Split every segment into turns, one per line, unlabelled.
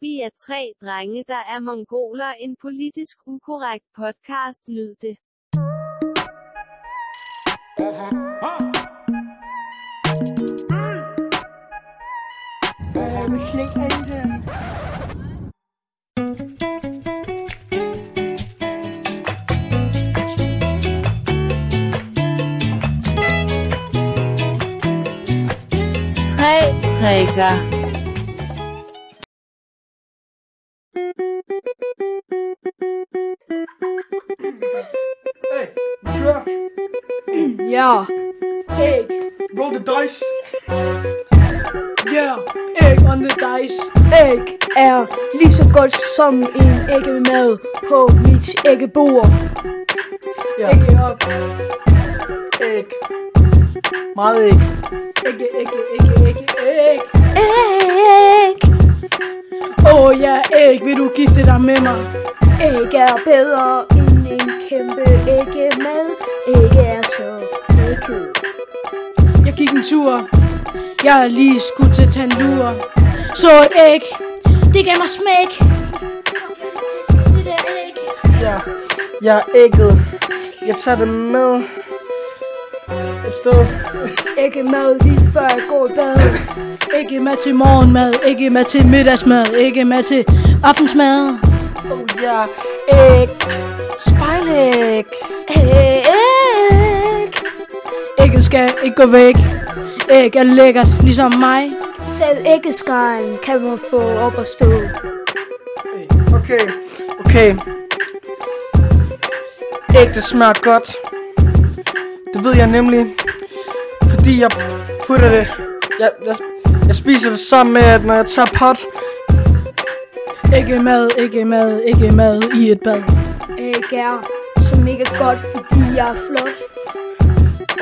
Vi er tre drenge, der er mongoler, en politisk ukorrekt podcast, nyd det. Tre prikker.
Ja, æg.
Roll the dice.
Ja, æg on the dice. Æg er lige så godt som en æggemad på mit æggebord.
Ja.
Ægge op.
Æg. Meget æg.
Ægge, ægge, ægge, ægge, æg.
Æg.
Åh oh, ja, æg, vil du gifte dig med mig?
Æg er bedre end en kæmpe æggemad. Æg er så
en tur. Jeg lige skudt til tandlur. Så et æg. Det gav mig smæk. Det der æg.
Ja. Jeg er ægget. Jeg tager det med. Et sted.
Æggemad lige før jeg går i bad.
Ikke mad til morgenmad, ikke mad til middagsmad, ikke mad til aftensmad.
Oh ja. Æg. Spejlæg.
Æg.
Ægget skal ikke gå væk. Æg er lækkert, ligesom mig.
Selv æggeskralden kan man få op at stå.
Okay. Okay. Æg, det smager godt. Det ved jeg nemlig. Fordi jeg putter det... Jeg, jeg, jeg spiser det sammen med, at når jeg tager pot...
Ikke mad, ikke mad, ikke mad i et bad.
Æg er så mega godt, fordi jeg er flot.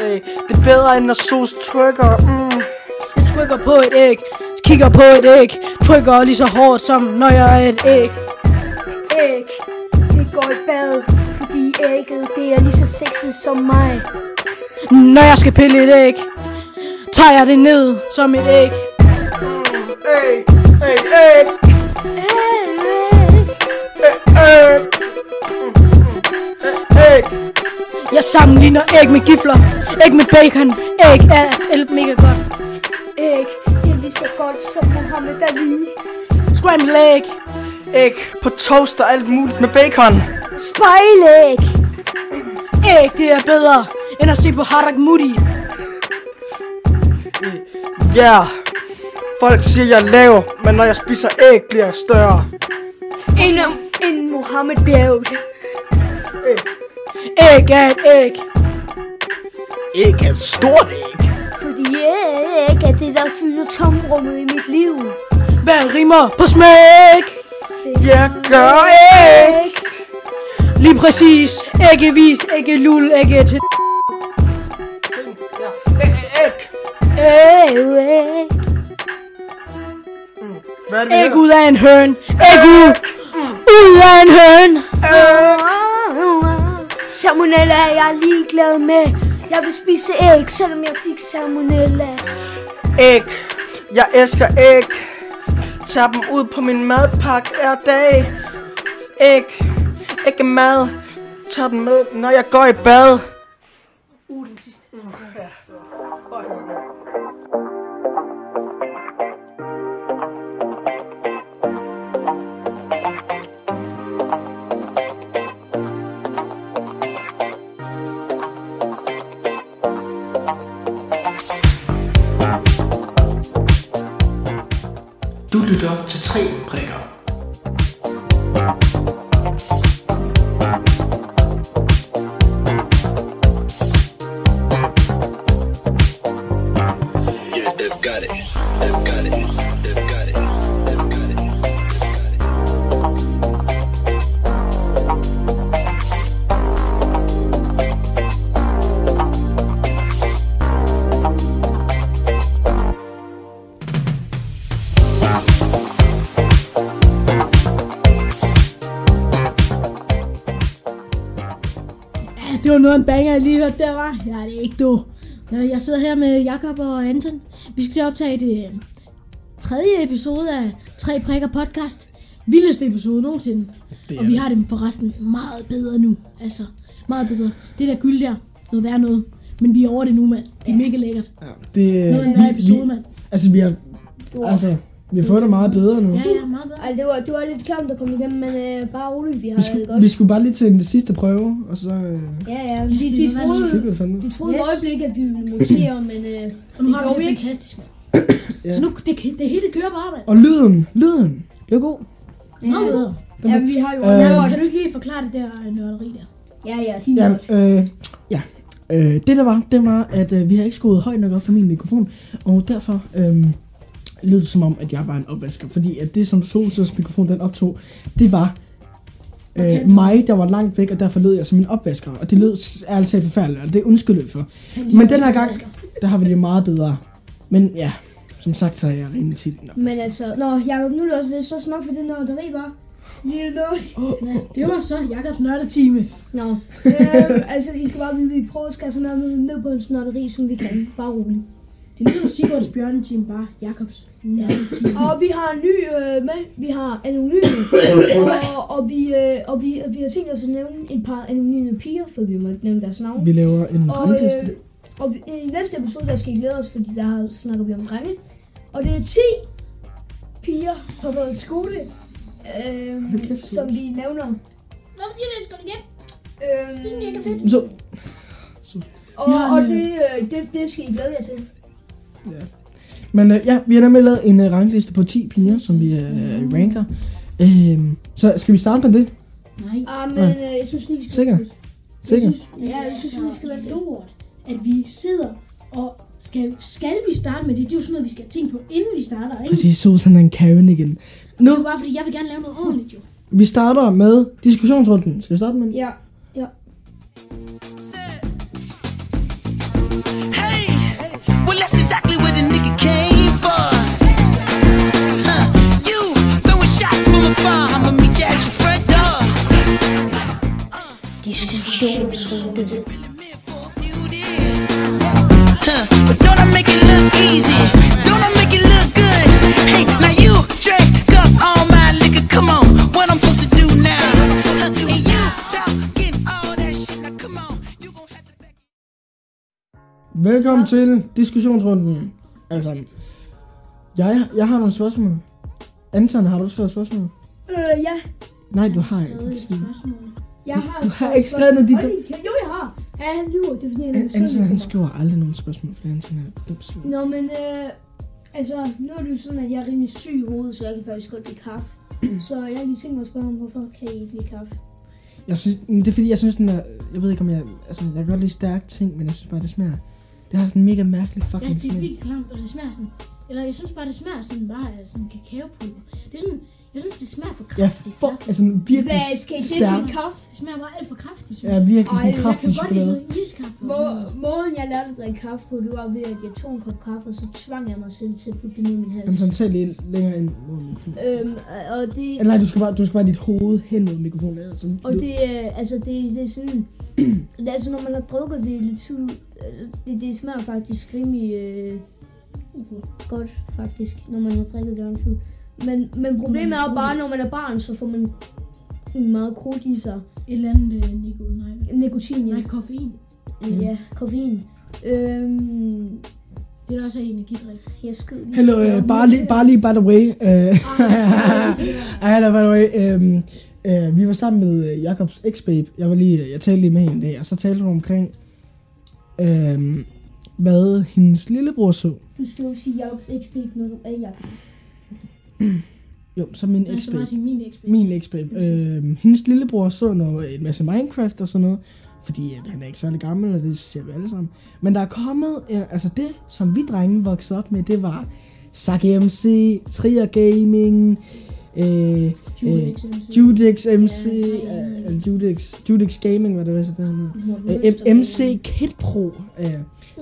Øh, det er bedre, end når sos trykker. Mm.
Jeg trykker på et æg, kigger på et æg, trykker lige så hårdt som når jeg er et æg.
Æg, det går i bad, fordi ægget, det er lige så sexet som mig.
Når jeg skal pille et æg, tager jeg det ned som et æg.
Æg, æg, æg,
Æg.
æg. Æg.
Jeg sammenligner æg med gifler, æg med bacon, æg er alt mega godt.
Æg, det er lige så godt som Muhammad Ali.
Scramble æg,
Æg på toast og alt muligt med bacon.
Spejlæg.
æg det er bedre end at se på Harak Moody.
Ja. Yeah. Folk siger, jeg er lav, men når jeg spiser æg, bliver jeg større.
En, en Muhammad bjerget.
Æg er et æg.
Æg er et stort æg.
Fordi æg er det, der fylder tomrummet i mit liv.
Hvad rimer på smæk?
Jeg gør æg.
Lige præcis. Æggevis, æggelul, ægge til...
Æg.
Æg, æg.
Er det,
Æg ud af en høn. Æg ud. Ud af en høn.
Salmonella er jeg ligeglad med. Jeg vil spise æg, selvom jeg fik salmonella.
Æg. Jeg elsker æg. Tag dem ud på min madpakke hver dag. Æg. Ikke mad. Tag den med, når jeg går i bad.
Uh, den sidste.
Du
Det er. Ja, Jeg sidder her med Jakob og Anton. Vi skal til at optage det tredje episode af Tre Prikker Podcast. Vildeste episode nogensinde.
Det
Og vi har det forresten meget bedre nu. Altså, meget bedre. Det der gyld der, noget værd noget. Men vi er over det nu, mand. Det er mega lækkert.
Ja, det,
Noget af en hver episode, mand.
Altså, vi har, altså, vi har fået det meget bedre nu.
Ja, ja.
Ej, det var, det var lidt klamt at komme igennem, men øh, bare roligt, vi har
Vi
det
skulle,
godt.
vi skulle bare lige til den sidste prøve, og så øh,
Ja, ja, vi,
det
de, troede,
fik vi det
de troede
Yes.
et øjeblik, at vi ville montere, men øh,
Og nu har
gjorde
vi det
ikke.
fantastisk, mand.
Ja.
Så nu, det, det hele kører bare, mand.
Og lyden, lyden, det er god.
Meget bedre.
ja, vi har jo
Øh,
Kan du ikke lige forklare det der øh, nørderi der?
Ja, ja, de
Ja,
ja.
øh, ja. Øh, det der var, det var, at øh, vi har ikke skruet højt nok op for min mikrofon, og derfor øh, lød det som om, at jeg var en opvasker, fordi at det, som Solsøs mikrofon den optog, det var
Okay.
øh, mig, der var langt væk, og derfor lød jeg som en opvasker, og det lød ærligt talt forfærdeligt, og det undskylder vi for. Men den her gang, der har vi det meget bedre. Men ja, som sagt, så er jeg rimelig tit en
Men altså, nå, Jacob, nu er det også vist så smuk for det nørderi, var. Lille.
Ja, det var så Jakobs nørdetime.
Nå, øh, altså, I skal bare vide, at vi prøver at skære sådan noget ned på en nørderi, som vi kan. Bare roligt.
Det lyder Sigurds bjørneteam, bare Jakobs nørdetime.
Og vi har en ny øh, med. Vi har anonyme. og, og, vi, øh, og, vi, og vi har tænkt os at nævne et par anonyme piger, for vi må ikke nævne deres navn.
Vi laver en
Og, øh, og vi- i næste episode, der skal I glæde os, fordi der snakker vi om drenge. Og det er 10 piger fra vores skole, øh, som vi nævner.
Hvorfor siger du, at skal hjem?
Øh,
Det er mega fedt.
Så,
og,
Ja,
og
men-
det, øh, det, det skal I glæde jer til.
Ja. Men øh, ja, vi har nemlig lavet en øh, rangliste på 10 piger, som vi øh, ranker. Øhm, så skal vi starte med det?
Nej.
Ah, men øh, jeg synes lige, vi skal...
Sikker? Sikker?
Ja, jeg synes, vi skal være det.
lort, at vi sidder og skal, skal vi starte med det? Det er jo sådan noget, vi skal tænke på, inden vi starter, ikke?
Præcis, så er en Karen igen.
Det
Nu,
er jo bare fordi, jeg vil gerne lave noget ordentligt, jo.
vi starter med diskussionsrunden. Skal vi starte med den?
Ja, ja.
Huh. But don't I make it look easy? Don't I make it look good? Hey, now you drink up all my liquor. Come on, what I'm supposed to do now? And you talking all that shit. Now come on, you gon' have to back
Velkommen til diskussionsrunden. Altså, jeg, jeg har nogle spørgsmål. Anton, har du skrevet spørgsmål?
Øh, ja.
Nej, du har ikke.
et spørgsmål.
Jeg har,
Du har ikke skrevet noget, dit-
Jo, jeg har. Ja, han lyver. Det er fordi, han er
Anton,
misundelig på
han skriver aldrig nogen spørgsmål, fordi Anton er svin.
Nå, men øh, altså, nu er det jo sådan, at jeg er rimelig syg i hovedet, så jeg kan faktisk godt lide kaffe. så jeg har lige tænkt mig at spørge ham, hvorfor kan I ikke lide kaffe?
Jeg synes, det er fordi, jeg synes, den er, jeg ved ikke om jeg, altså, jeg kan godt lide stærke ting, men jeg synes bare, det smager, det har sådan en mega mærkelig
Ja,
fucking
det er
smag.
vildt klamt, og det smager sådan... Eller jeg synes bare, det smager sådan bare sådan kakaopulver. Det er sådan... Jeg synes, det smager for
Ja,
kraftigt.
for, altså virkelig
Hvad skal til
stærk.
kaffe?
Det smager bare alt for kraftigt, synes
Ja,
jeg.
virkelig sådan
Ej, jeg
kraftig
Jeg kan godt lide
chokolade.
sådan noget iskaffe. og
Må,
sådan
måden jeg lærte at drikke kaffe på, det var ved, at jeg tog en kop kaffe, og så tvang jeg mig selv til at putte det ned i min hals.
Jamen sådan, tag lige længere ind mod mikrofonen.
Øhm, og det,
Eller nej, du skal bare, du skal bare dit hoved hen mod mikrofonen. Altså,
og
du,
det, øh, altså det, det er sådan, det er altså når man har drukket det lidt tid, øh, det, det smager faktisk rimelig øh, godt faktisk, når man har drikket det lang tid. Men, men problemet er jo bare, når man er barn, så får man meget krudt i sig.
Et eller andet øh, Nico, nej.
Nikotin, ja.
Nej, koffein.
Øh, Ja, koffein. Øhm,
Det er også en energidrik.
jeg skød lige.
Hello, uh, bare lige, bare lige by the way. Uh, Hello, by the way. Um, uh, vi var sammen med Jakobs ex-babe. Jeg, var lige, jeg talte lige med hende dag, og så talte hun omkring, um, hvad hendes lillebror så.
Du skal jo sige Jacobs XP, når du er Jacob.
Jo, så min
Nej, så sige min ekspert.
Min ex-babe. Øh, hendes lillebror så noget, en masse Minecraft og sådan noget. Fordi at han er ikke særlig gammel, og det ser vi alle sammen. Men der er kommet, en, altså det, som vi drenge voksede op med, det var Saki MC, Trier Gaming, øh,
Judex MC.
Judex MC,
Ja,
øh, Judex, Judex Gaming, var det vist, det hed. Øh, M- MC Kid Pro. Øh,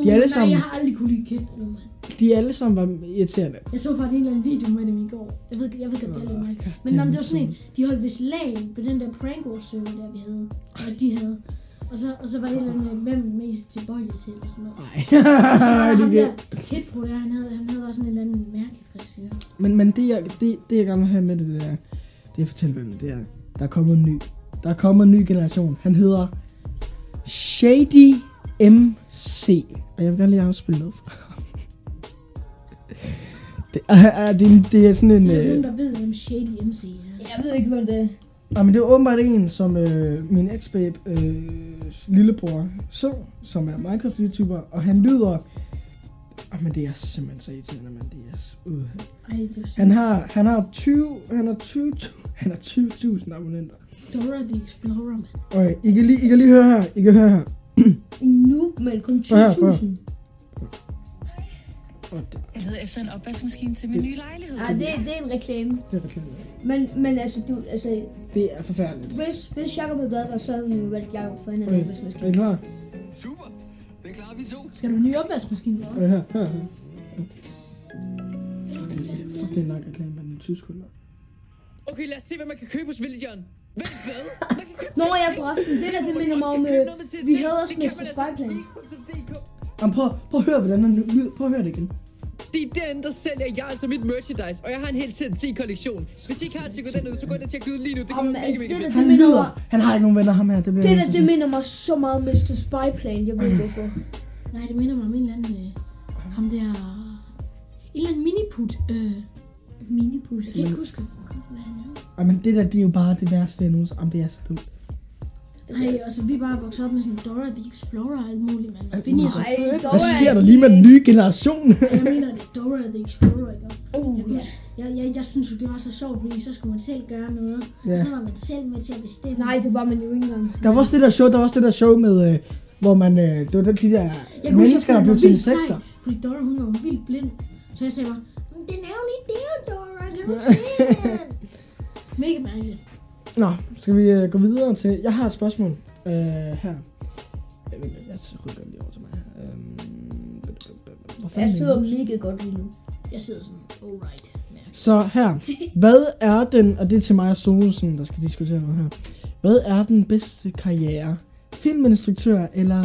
de alle
Nej,
sammen,
jeg har aldrig kunne lide Kid mand.
de alle sammen var irriterende.
Jeg så faktisk en eller anden video med dem i går. Jeg ved, jeg ved godt, det er lidt mig. Men jamen, det var sådan
så-
en, de holdt vist lag på den der prank server der vi havde. Og de havde. Og Og så, og så var det andet, med, hvem mest tilbøjelig til, eller sådan noget.
Nej,
Og så var der ham
det
der, Kidbro der, han havde, han havde også sådan en eller anden mærkelig frisyr.
Men, men det, jeg, det, det, jeg gerne vil have med det, det er, det er fortælle hvem det er. Der er kommet en ny. Der er kommet en ny generation. Han hedder Shady MC. Og jeg vil gerne lige afspille noget fra ham. Det er, er, det, er- det er sådan en...
Så er der
Øh,
nogen, der ved, hvem Shady MC er.
Jeg ved ikke, hvad det er.
ah, men det er åbenbart en, som øh, min ex-babe øh, lillebror så, som er Minecraft-YouTuber, og han lyder... Ah, men det er simpelthen så irriterende, men det er... Uh,
Ej, det er
Han har, han har 20, han har 20, han har 20.000 abonnenter.
Dora the Explorer, mand.
Okay, I kan lige, I kan lige høre her, I kan høre her.
Nu, men kun
Prøv her, prøv her.
20.000.
Og det,
Jeg leder efter en opvaskemaskine til min nye lejlighed.
Ej, det, det er en reklame.
det er reklame.
Men, men altså, du, altså,
Det er forfærdeligt.
hvis, hvis Jacob havde været der, så havde hun valgt Jacob for hende.
Okay,
Okay. Hvis
er I klar?
Super. Den klarer vi to.
Skal du have en ny opvaskemaskine?
Okay, her, her, her. Fuck, det er, en lang reklame, men den tysk kunder.
Okay, lad os se, hvad man kan købe hos John. Vent, hvad? Man kan købe
Nå ja, forresten, det der, det minder mig om, øh, vi havde også Mr. Spyplan.
Jamen, prøv, prøv at høre, hvordan den lyder. Prøv at høre det igen.
Det er derinde, der sælger jeg altså mit merchandise, og jeg har en hel TNT-kollektion. Hvis I ikke har tjekket den ud, så gå ind og tjek det ud lige nu. Det
Jamen,
kommer mega,
altså,
mega
det
fedt.
Han lyder. Han har ikke nogen venner, ham her. Det bliver
det der, det minder mig så meget om Mr. Spyplan. Jeg ved ikke hvorfor.
Nej, det minder mig om en eller anden... Øh, ham der... En eller anden miniput. Øh,
Minipus.
jeg kan ikke huske, hvad han hedder.
at- Ej, men det der, det er jo bare det værste, jeg nogensinde... Jamen, det er så dumt.
Nej, altså vi er bare vokset op med sådan Dora the Explorer og alt muligt, mand. Phineas og
Ej,
Ferb.
dog
Hvad
er
sker der lige med den nye generation?
Jeg mener, det er Dora the Explorer, ikke?
Uh,
Jeg, huske, jeg, jeg, jeg synes jo, det var så sjovt, fordi så skulle man selv gøre noget.
Ja.
Og så var man selv med til at bestemme.
Nej, det var man jo ikke engang.
Der var også det der show, der var også det der show med, øh, hvor man, øh, det var de, de der
Jeg kan huske,
mennesker, der blev til
vildt sej,
insekter.
Fordi Dora, hun var vildt blind. Så jeg sagde bare, "Men den er jo lige der, Dora. Kan du ikke se den? Mega mærkeligt.
Nå, skal vi øh, gå videre til... Jeg har et spørgsmål øh, her. Jeg, ved, jeg rykker lige over til mig her. Øhm, fanden
Jeg
er
sidder mega godt lige nu.
Jeg sidder sådan, alright.
Så her. Hvad er den... Og det er til mig og Solsen, der skal diskutere noget her. Hvad er den bedste karriere? Filminstruktør eller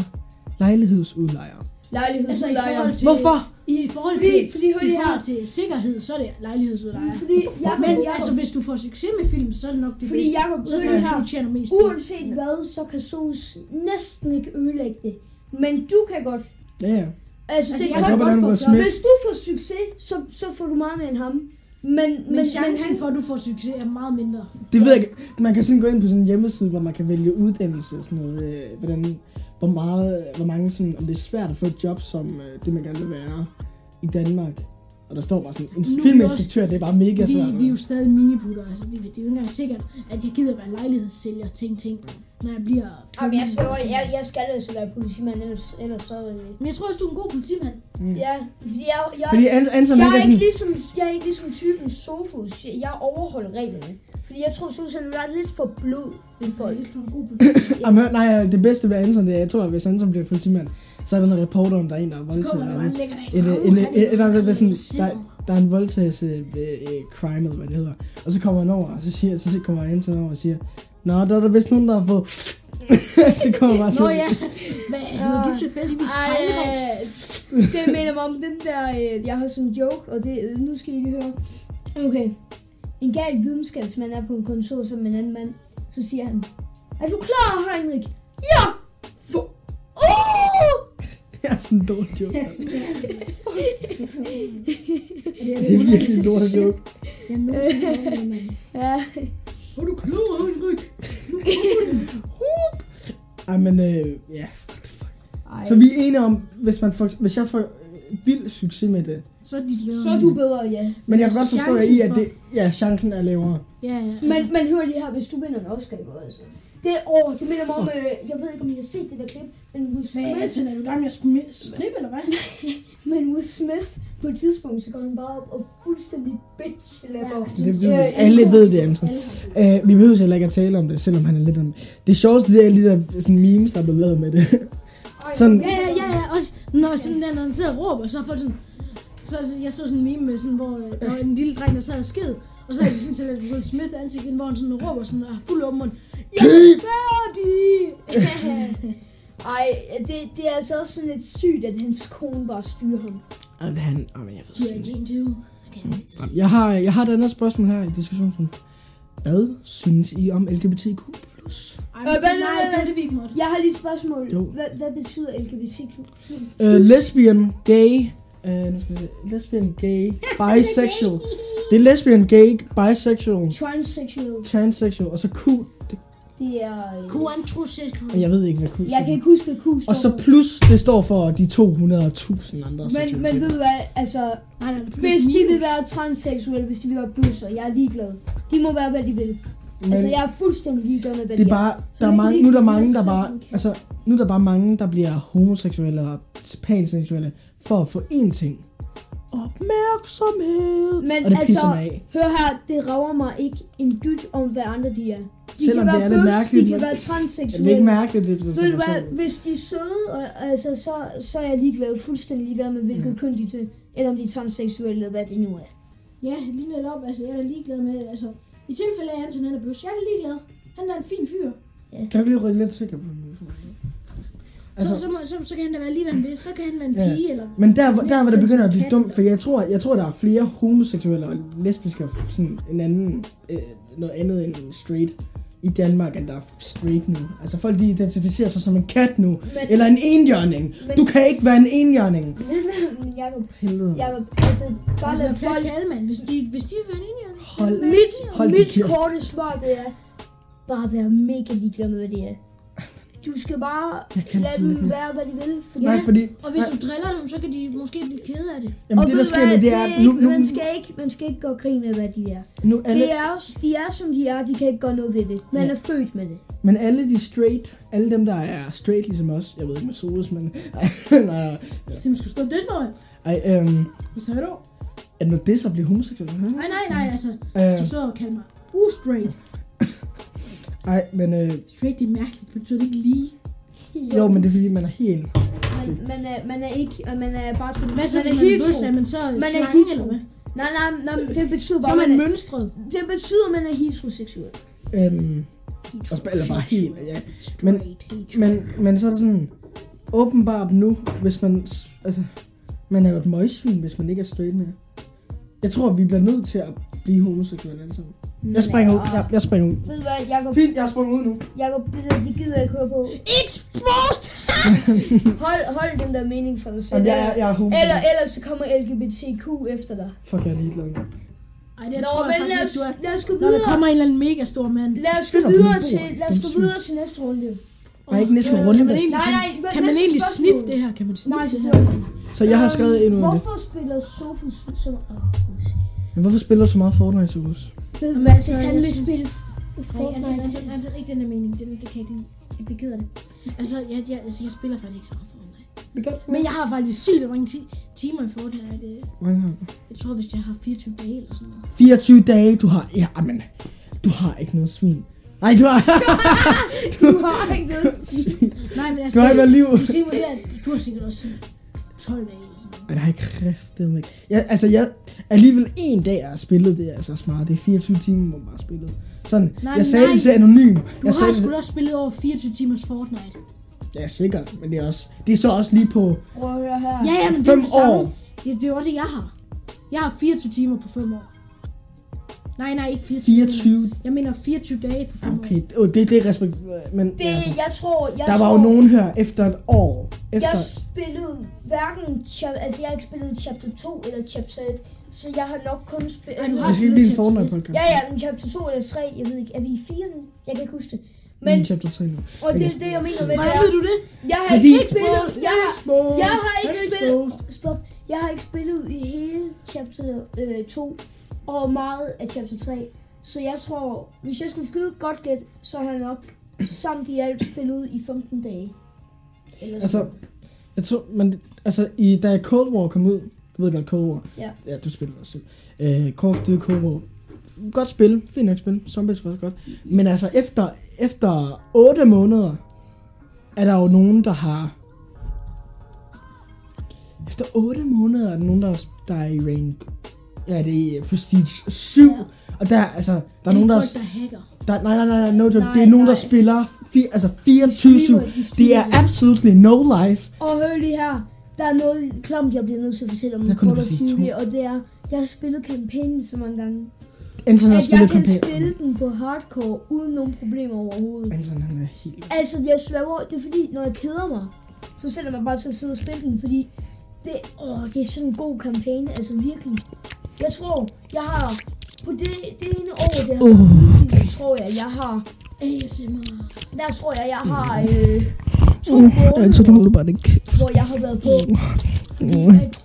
lejlighedsudlejer?
Altså
Lejlighedsudlejer.
forhold til...
Hvorfor?
I forhold
Fordi-
til,
fordi hør
i
lige
forhold
her.
til sikkerhed, så er det lejlighedsudlejer.
Fordi Jacob,
Men
Jacob,
altså, hvis du får succes med film, så er det nok det
Fordi
bedste.
Jacob,
så er det
her.
du tjener mest på.
uanset hvad, så kan Sos næsten ikke ødelægge det. Men du kan godt.
Ja, ja.
Altså,
Altså,
det
jeg
kan
kan
godt
godt få.
Hvis du får succes, så, så får du meget mere end ham. Men, men,
Men
men
chancen
han,
for, at du får succes, er meget mindre.
Det ved jeg ikke. Man kan sådan gå ind på sådan en hjemmeside, hvor man kan vælge uddannelse og sådan noget. Øh, hvordan, hvor, meget, hvor mange sådan, om det er svært at få et job som øh, det, man gerne vil være i Danmark. Og der står bare sådan, en
Nu er vi
filminstruktør, det er bare mega
Vi,
svært.
vi er jo stadig miniputter, altså det, det er jo ikke engang sikkert, at jeg gider være lejlighedssælger, ting, ting, når jeg bliver...
Jamen, jeg, sværger, jeg, jeg skal altså være politimand, ellers, ellers så... Øh,
Men jeg tror også, du er en god politimand.
ja, fordi jeg, jeg,
Fordi An- Anton,
jeg, er ikke
sådan...
ligesom, jeg er ikke ligesom typen Sofus. Jeg, jeg overholder reglerne. Fordi jeg tror, Susan være lidt for blod ved
er
folk.
lidt for en god politimand.
Jamen, nej, det bedste ved Anton, det er, jeg tror, at hvis Anton bliver politimand, så er der en reporter, om der er en, der er
Så
voldtaget.
kommer der en
en-. En,
Åh,
en,
han
en,
er
en, der, der, sådan, der, der er en voldtagelse øh, øh, crime, eller hvad det hedder. Og så kommer han over, og så, siger, så kommer Anton over og siger, Nå, der er der vist nogen, der har fået... det kommer bare
Nå
sådan.
ja, hvad hedder du tilfældigvis Heinrich?
Ej, det minder mig om den der, øh, jeg har sådan en joke, og det, øh, nu skal I lige høre. Okay. En gal videnskabsmand er på en kontor som en anden mand. Så siger han, er du klar, Heinrich? Ja! For... Uh!
Det er sådan en dårlig joke. Det er virkelig en dårlig joke.
Jeg er det, mand.
Ja.
Er du klog, Heinrich?
Ej, men øh, ja.
Ej.
Så vi er enige om, hvis, man får, hvis jeg får øh, vild succes med det.
Så er bedre.
Så er du bedre, ja.
Men jeg kan godt forstå jer i, at det, ja, chancen er lavere.
Ja, ja.
Men, men hør lige her, hvis du vinder en Oscar, ikke altså. Det, åh, det minder mig om, øh, jeg ved ikke, om I har set det der klip, men Will
hvad,
Smith,
altså, er du i gang med at smi- strippe, eller hvad?
men Will Smith, på et tidspunkt, så går han bare op og fuldstændig bitch lapper.
Ja,
Det, det,
Øh,
alle ved det, Anton.
Set
Uh, vi behøver heller ikke at tale om det, selvom han er lidt om... Det sjoveste, det er lige der sådan memes, der er blevet lavet med det. sådan,
Ja, ja, ja, ja. Også når, sådan der, når han sidder og råber, så er folk sådan... Så, jeg så sådan en meme med sådan, hvor øh, der var en lille dreng, der sad og sked. Og så er det sådan til at Will Smith ansigt hvor han sådan råber sådan og fuld åben mund. Jeg er færdig!
Ej, det, det er altså også sådan lidt sygt, at hans kone bare styrer ham.
Men han, ej, men jeg ved
er
ikke.
Jane too. Okay.
Jeg har, jeg har et andet spørgsmål her i diskussionen. Hvad synes I om LGBTQ+.
Ej,
Øh,
men det,
hvad-
nej, det det, vi ikke måtte.
Jeg har lige et spørgsmål.
Jo.
Hvad, hvad betyder LGBTQ?
Uh, lesbian, gay, uh, nu skal se. lesbian, gay, bisexual. Det er lesbian, gay, bisexual,
Transsexual.
transsexual, og så Q. Det,
er... øh,
Quantrosexual.
jeg ved ikke, hvad Q
Jeg kan ikke huske, hvad Q står
Og så
for.
plus, det står for de 200.000 andre
Men, men ved du hvad, altså...
Nej, nej, plus
Hvis de
minus.
vil være transseksuelle, hvis de vil være bøsser, jeg er ligeglad. De må være, hvad de vil.
Men
altså, jeg er fuldstændig ligeglad med, hvad
det er
de
bare,
Så
der er mange,
de
nu er der mange, der bare, altså, nu er der bare mange, der bliver homoseksuelle og panseksuelle for at få én ting. Opmærksomhed.
Men
og det pisser
altså,
mig af.
hør her, det rager mig ikke en dyt om, hvad andre de er. De
Selvom
kan
det
være
er lidt
bøs,
mærkeligt,
de kan være
Det er
transseksuelle.
ikke mærkeligt, det er
Ved du hvad, hvis de er søde, og, altså, så, så er jeg ligeglad, fuldstændig ligeglad med, hvilket køn de er til. Eller om de er transseksuelle, eller hvad det nu er.
Ja, lige netop. Altså, jeg er ligeglad med, altså... I tilfælde af Anton, han er bøs. Jeg er ligeglad. Han er en fin fyr.
Kan du lige rykke lidt sikker på den?
Så, så, må, så, så, kan han da være lige, hvad han vil. Så kan han være en
Ja.
pige, eller...
Men der, hvor- der hvor det begynder at blive dumt, for jeg tror, jeg tror, der er flere homoseksuelle og lesbiske og sådan en anden, øh, noget andet end straight i Danmark, end der er straight nu. Altså folk, de identificerer sig som en kat nu,
Men,
eller en enhjørning.
Men-
Du kan ikke være en enhjørning.
men Jacob,
Helvede.
Jacob, altså,
Der
bare lad
plads
folk...
til alle, mand. Hvis de, hvis de vil være en enige.
Hold,
Mit,
hold
mit korte svar, det er bare være mega ligeglad med, hvad det er. Du skal bare lade dem
ikke
være, hvad de vil. Fordi
Nej, fordi...
Og hvis
nej,
du driller dem, så kan de måske blive kede af det.
jamen,
og
det der sker
hvad,
det er,
ikke,
nu, nu,
man, skal ikke, man skal ikke gøre grin med, hvad de er.
nu alle,
Det er, de er, som de er, de kan ikke gøre noget ved det. Man
Ja.
er født med det.
men alle de straight, alle dem, der er straight ligesom os, jeg ved ikke med Soros, men... nej, nej,
Så man skal stå det noget.
ej, øhm,
Hvad sagde du?
er det nu det, så bliver homoseksuel?
Nej, nej, nej, altså.
Øh,
Hvis du så og kalder mig ustraight.
Ej, men øh,
Straight, det er mærkeligt. Det betyder det ikke lige.
jo, men det er fordi, man er helt...
Man, man, er, man er ikke, og man er bare sådan,
Hvad så,
man er
bøs, er man så
Man er
hvad?
Nej, nej, nej, men det betyder
Så
bare,
er man
man er,
mønstret.
det betyder, at man er heteroseksuel.
Øhm, og eller bare helt, ja. Men-. Men, men så er det sådan, åbenbart nu, hvis man, altså, man er jo et møgsvin, hvis man ikke er straight mere. Jeg tror, vi bliver nødt til at blive homoseksuelle alle sammen. Jeg springer ud, jeg, jeg springer ud.
Ved du hvad, Jacob,
Fint, jeg springer ud nu.
Jacob det der, det gider jeg ikke høre på.
Exposed!
Hold, hold den der mening for dig selv.
Jamen, jeg, jeg er.
Eller ellers så kommer LGBTQ efter dig.
Fuck, jeg er ligeglad.
Ej, det
Nå,
tror jeg
men
faktisk
lad os,
du
lad os gå
Når der
videre.
kommer en eller anden mega stor mand.
Lad os gå videre til, lad os gå videre til næste runde.
Nej, ikke næste runde.
Kan man egentlig,
Nej,
kan,
nej,
kan man egentlig sniffe det her? Kan man sniffe det her?
Så jeg har skrevet endnu en.
Hvorfor spiller Sofus så...
Men hvorfor spiller du så meget Fortnite, Sofus?
ved du
Men
hvad,
altså,
hvis han vil spille
Nej, altså,
Fortnite...
altså, altså, ikke den der mening. Den, det kan jeg ikke lide. Jeg af det. Altså, jeg, jeg, altså, jeg spiller faktisk ikke så meget Fortnite.
Det
Men jeg har faktisk sygt mange ti- timer i Fortnite.
Mange har.
Jeg tror, hvis jeg har 24 dage eller sådan noget.
24 dage, du har... Ja, men... Du har ikke noget svin. Nej, du har...
Du har ikke noget
svin.
Nej, men altså,
Du har ikke noget liv.
du siger det, at du har sikkert også sådan 12 dage.
Ej, det har jeg kræftet ikke. Jeg, altså, jeg, alligevel en dag, jeg har spillet, det er altså smart. Det er 24 timer, hvor man bare har spillet. Sådan,
Nej,
jeg sagde
nej.
det til anonym.
Du
Jeg sagde
har
det,
sgu da også spillet over 24 timers Fortnite.
Ja, sikkert, men det er, også, det er så også lige på
Prøv at høre her.
Ja, ja, men det er det samme.
år.
Ja, det er jo også det, jeg har. Jeg har 24 timer på 5 år. Nej, nej, ikke 24 timer.
24.
Jeg mener 24 dage på 5
Okay, det, det, det er respekt. Men
Det,
altså,
jeg tror... Jeg
der
tror,
var jo nogen her efter et år. Efter,
Jeg spillede hverken... Chap, altså, jeg har ikke spillet chapter 2 eller chapter 1. Så jeg har nok kun spillet...
Ej, du har spillet chapter
Fortnite-podcast.
Ja, ja, men chapter 2 eller 3, jeg ved ikke, er vi i 4 nu? Jeg kan ikke huske det.
Men,
Men,
chapter 3 nu.
og det er det, jeg mener med det
Hvordan ved du det?
jeg har
Fordi-
ikke spillet, jeg har,
exposed.
jeg har ikke spillet, stop, jeg har ikke spillet i hele chapter øh, 2 og meget af chapter 3. Så jeg tror, hvis jeg skulle skyde godt gæt, så har jeg nok samt i alt spillet i 15 dage. Eller
Altså, jeg tror, men altså, i, da Cold War kom ud, du ved godt Cold War.
Ja.
Ja, du spiller også selv. Uh, Call of Duty Cold War. Godt spil, fint nok spil. Zombies var godt. Men altså, efter, efter 8 måneder, er der jo nogen, der har... Efter 8 måneder er der nogen, der, er- der er i rank... Ja, det er Prestige 7.
Ja.
Og der, altså, der er
Er
nogen, der,
folk, der hacker?
Der, nej, nej, nej, nej, no joke.
Nej,
det er nogen, der
nej.
spiller fi, altså
streamer,
24-7.
de
Det
streamer
er absolutely no life.
Og hør lige her. Der er noget klamt, jeg bliver nødt til at fortælle om
Der
Call of Duty, og det er, jeg har spillet kampagnen så mange gange,
Anton har spillet
jeg kan spille den på hardcore, uden nogen problemer overhovedet.
Anton, han er helt...
Altså, jeg svæver, det er fordi, når jeg keder mig, så sætter jeg mig bare til at sidde og spille den, fordi det, åh, det er sådan en god kampagne, altså virkelig. Jeg tror, jeg har, på det, det ene år, det har
Uh.
uh. jeg tror jeg, jeg har,
ASMR.
der tror jeg, jeg har øh, to
Uh, Anton,
måneder,
hold bare det kæft.
hvor jeg har været på, fordi
Uh.
at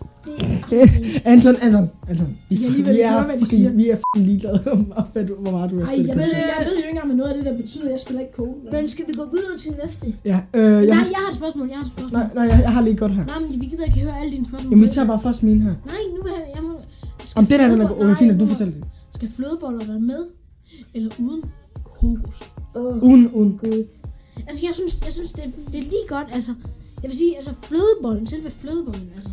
det,
Anton, Anton, Anton. Vi,
kan alligevel
vi
ikke
er,
høre, hvad de siger.
vi er fucking ligeglade om, hvor- hvor meget du har
Ej,
spillet
jeg ved, jeg ved jo ikke engang, hvad noget af det der betyder, jeg spiller ikke kode.
men skal vi gå videre til næste?
Ja, øh, jeg
Nej,
har,
jeg har et spørgsmål, jeg har et spørgsmål.
nej, nej, jeg, jeg har lige godt her.
Nej, men vi gider ikke høre alle dine spørgsmål.
Jamen, vi tager bare først mine her.
Nej, nu vil jeg, jeg må...
Om det der, den er okay, fint, at du fortæller det.
Skal flødeboller være med, eller uden kokos?
Åh,
Uden, uden.
gud.
Altså, jeg synes, jeg synes det, det er lige godt, altså... Jeg vil sige, altså flødebollen, selve flødebollen, altså...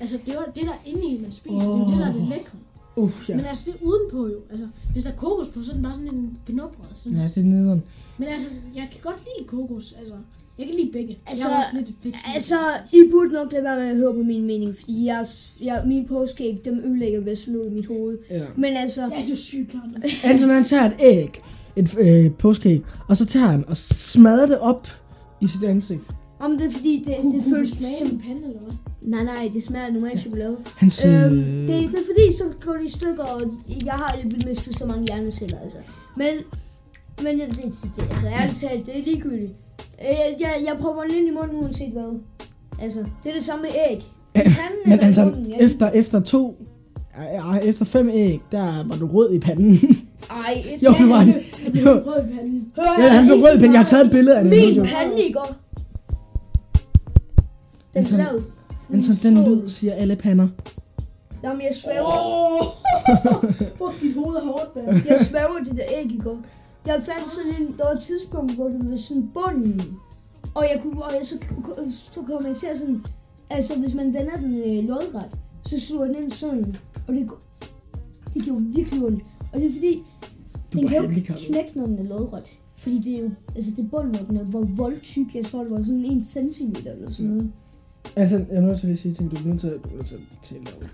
Altså, det er det, der er inde i, man spiser. Det er jo det, der er det lækre.
Uh, ja.
Men altså, det er udenpå jo. Altså, hvis der er kokos på, så er den bare sådan en knopret. Sådan,
Ja, det er nederen.
Men altså, jeg kan godt lide kokos. Altså, jeg kan lide begge.
Altså,
jeg er også lidt et fedt.
Altså, I burde nok lade være med at høre på min mening, fordi jeg, jeg, min påskæg, dem ødelægger ved slå i mit hoved.
Ja.
Men altså,
Ja, det er sygt klart.
Anton, han tager et æg, et øh, påskeæg, og så tager han og smadrer det op i sit ansigt.
om det er fordi, det,
Kunne,
det
kunne
føles
smage
som...
pande, eller hvad?
Nej, nej, det smager af normal chokolade.
Hans, øh,
Øhm, det, det er fordi, så går det i stykker, og jeg har mistet så mange hjerneceller, altså. Men, men det, det, det, altså, ærligt talt, det er ligegyldigt. Øh, Jeg, jeg, jeg prøver ind i munden, uanset hvad. Altså, det er det samme med æg. I panden
men
i
Anton,
munden, jeg-
efter, efter to, ej, efter fem æg, der var du rød i panden.
Ej, et
jo, det var Jo.
rød i panden.
Hør,
Ja, han blev rød i panden. Jeg har taget et billede af det.
Min pande, ikke? også? Den
Anton,
lav.
Anton, den lyd siger alle pander.
Jamen, jeg svæver.
Fuck, dit hoved er hårdt, mand.
Jeg svæver det der æg i går. Der fandt sådan en, der var et tidspunkt, hvor det var sådan bunden. Og jeg kunne, og jeg, så, så kom jeg til at sådan, altså hvis man vender den øh, lodret, så sluger den ind sådan. Og det, det gjorde virkelig ondt. Og det er fordi,
Du
den kan jo knække, når den er lodret. Fordi det er jo, altså det er bunden, når den er hvor voldtyk. Jeg tror, det var sådan en centimeter eller sådan noget.
Anton, jeg er nødt til at sige ting. Du er nødt til at, du er nødt til at tale over.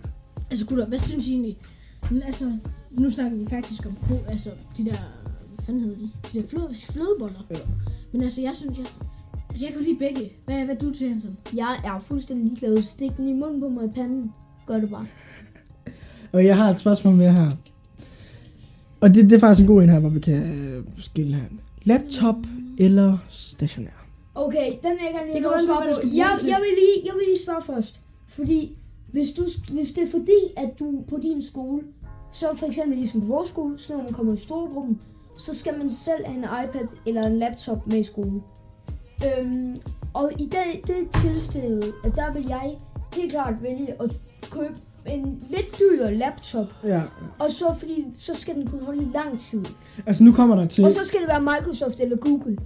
Altså gutter, hvad synes I egentlig? Men altså, nu snakker vi faktisk om ko, altså de der, fanden hedder de? De der fløde, flødeboller.
Ja.
Men altså, jeg synes, jeg, altså jeg kan jo lide begge. Hvad, hvad er du til, Hansen?
Jeg er fuldstændig ligeglad. Stik den i munden på mig i panden. Gør det bare.
Og jeg har et spørgsmål mere her. Og det, det er faktisk en god en her, hvor vi kan øh, skille her. Laptop eller stationær?
Okay, den er jeg
Det
lige svare på. Jeg, jeg, vil lige, jeg vil lige svare først. Fordi hvis, du, hvis det er fordi, at du på din skole, så for eksempel ligesom på vores skole, så når man kommer i storegruppen, så skal man selv have en iPad eller en laptop med i skolen. Øhm, og i det, det tilstillet, at der vil jeg helt klart vælge at købe en lidt dyr laptop.
Ja.
Og så fordi, så skal den kunne holde i lang tid.
Altså nu kommer der til...
Og så skal det være Microsoft eller Google.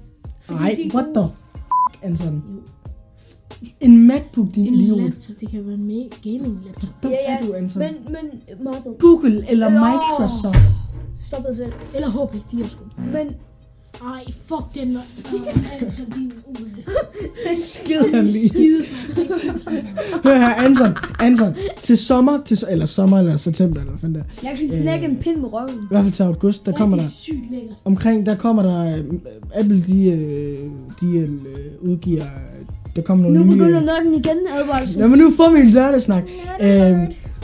Ej,
de er
what
gode.
the f***, Anton? En MacBook, din
En
idiot.
laptop, det kan være en gaming laptop.
Ja, ja,
er du, Anton.
Men, men, Martin,
Google eller
Eller-
Microsoft?
Stop dig selv.
Eller HP, de er sgu.
Men
Ej, fuck den var... Altså, din... Uh,
Skid han lige.
skide.
Hør her, Anton. Anton. Til sommer, til, eller sommer eller september, eller hvad fanden der.
jeg kan knække en pind med røven.
I hvert fald til august, der
Ej,
kommer
det
der...
er sygt lækkert.
Omkring, der kommer der... øh, Apple, de, øh, de øh, udgiver... Der kommer nogle
Nu
nye...
begynder nørden igen, advarsel.
Lad mig nu få min lørdagssnak. Øhm,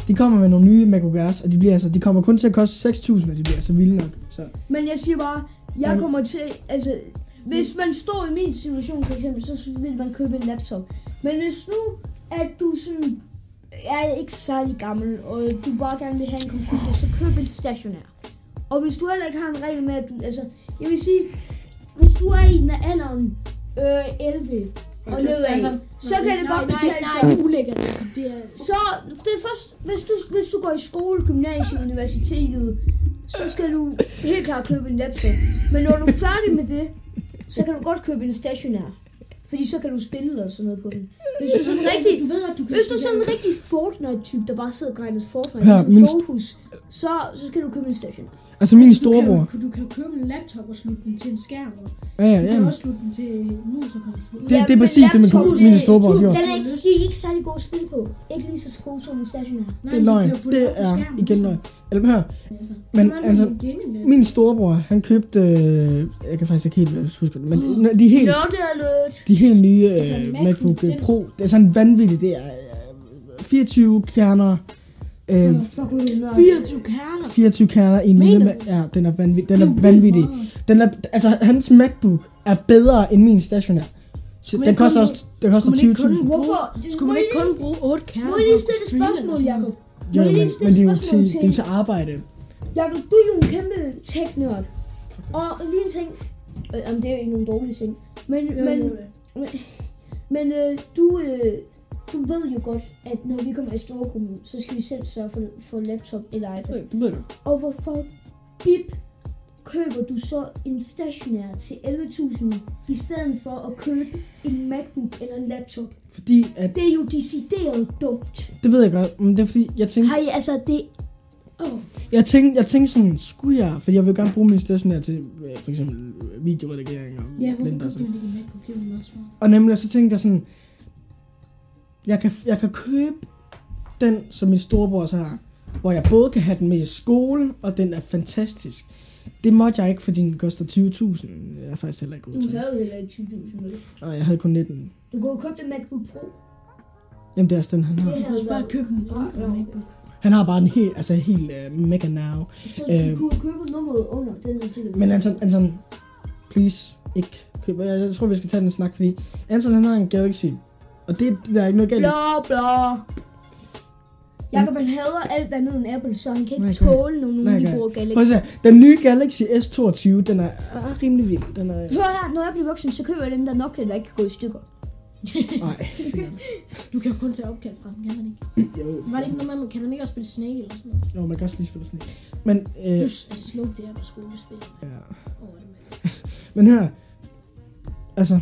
de kommer med nogle nye MacBook Airs, og de, bliver altså, de kommer kun til at koste 6.000, og de bliver altså vilde nok. Så.
Men jeg siger bare, jeg kommer til, altså, hvis man står i min situation for eksempel, så vil man købe en laptop. Men hvis nu, at du sådan, er ikke særlig gammel, og du bare gerne vil have en computer, så køb en stationær. Og hvis du heller ikke har en regel med, at du, altså, jeg vil sige, hvis du er i den alderen øh, 11 og
Okay,
nedad,
altså,
så kan det
nej,
godt
nej,
betale
nej,
sig.
det er ulækkert. Det er...
Så det er først, hvis du, hvis du går i skole, gymnasiet, universitetet, så skal du helt klart købe en laptop. Men når du er færdig med det, så kan du godt købe en stationær. Fordi så kan du spille og sådan noget på den. Hvis du er sådan en rigtig,
Du ved, at du kan...
hvis du er sådan en rigtig Fortnite-type, der bare sidder og grænder Fortnite, ja, ligesom Sofus, så, så skal du købe en stationær.
Altså min
Altså, du kan
storebror.
Du kan jo købe en laptop og slutte den til en skærm. og
Ja, ja,
Du kan
ja.
også slutte den til mus og computer.
Det, det er præcis det, min,
laptop,
min
det-
storebror har gjort.
Den er ikke, ikke særlig god at spille på. Ikke lige så god som en stationær.
Nej,
Det er løgn. Det er
skærmen,
igen
ligesom.
løgn. Eller hør,
Altså,
Men altså, min storebror, han købte, øh, jeg kan faktisk ikke helt huske det, men de helt, de helt nye
Altså,
øh,
en
MacBook
MacBook,
øh,
den-
Pro, det er sådan vanvittigt, det er øh, 24 kerner, øh,
Fuck, hvor er det nørde.
24 kerner.
24 kerner i en lille, ma- ja, den er vanvittig, den er vanvittig. Den er, altså, hans MacBook er bedre end min stationær. Så den koster også, den koster
skulle man ikke kun
20.000.
bruge-
Hvorfor?
Skulle man ikke kun bruge 8 kerner?
Må jeg
for
lige stille et spørgsmål, Jacob?
Jo, men, men det er jo til, det er til arbejde.
Jacob, du er jo en kæmpe tech-nørd. Og lige en ting. Øh, jamen, det er jo ikke nogen dårlige ting. Men,
Jo,
men,
jo,
men, men øh, du, øh, du ved jo godt, at når vi kommer i Storgruppen, så skal vi selv sørge for, for laptop eller iPad.
Det ved jeg.
Og hvorfor bip køber du så en stationær til 11.000 i stedet for at købe en MacBook eller en laptop?
Fordi at,
Det er jo decideret dumt.
det ved jeg godt, men det er fordi, jeg tænkte,
I, altså, det... Oh.
jeg tænkte, jeg tænkte sådan, skulle jeg, fordi jeg vil gerne bruge min stationær til øh, for eksempel øh, videoredigering og
Ja, hvorfor købte du ikke en MacBook? Det er jo meget smart.
Og nemlig, så tænkte jeg sådan, jeg kan, jeg kan købe den, som min storebror så har, hvor jeg både kan have den med i skole, og den er fantastisk. Det måtte jeg ikke, fordi den koster 20.000. Jeg er faktisk heller ikke god
Du havde heller ikke 20.000 med.
Og jeg havde kun 19.
Du kunne købe den MacBook Pro.
Jamen, det er også den, han
Du
har.
Kan også bare købe en ældre. MacBook.
Han har bare en helt, altså helt uh, mega now.
Så du kunne købe nummeret under den her til
Men Anton, Anton, please, ikke køb. Jeg, jeg tror, vi skal tage den snak, fordi Anton, han har en Galaxy. Og det, der er ikke noget galt. i.
Bla bla. Jakob, han hader alt andet end Apple, så han kan ikke
Nej, kan-
tåle nogen,
Nej,
der
kan-
bruger
Prøv at
Galaxy.
se, den nye Galaxy S22, den er, er rimelig vild. Den er,
Hør her, når jeg bliver voksen, så køber jeg den der Nokia, der ikke kan gå i stykker.
nej,
Du kan jo kun tage opkald fra den, kan man ikke?
jo,
Var det ikke noget med, man kan man ikke også spille Snake eller sådan noget?
jo, man kan også lige spille en. Men, øh,
Plus, at slå det her med skolespil.
ja.
Over det.
Men hør, altså,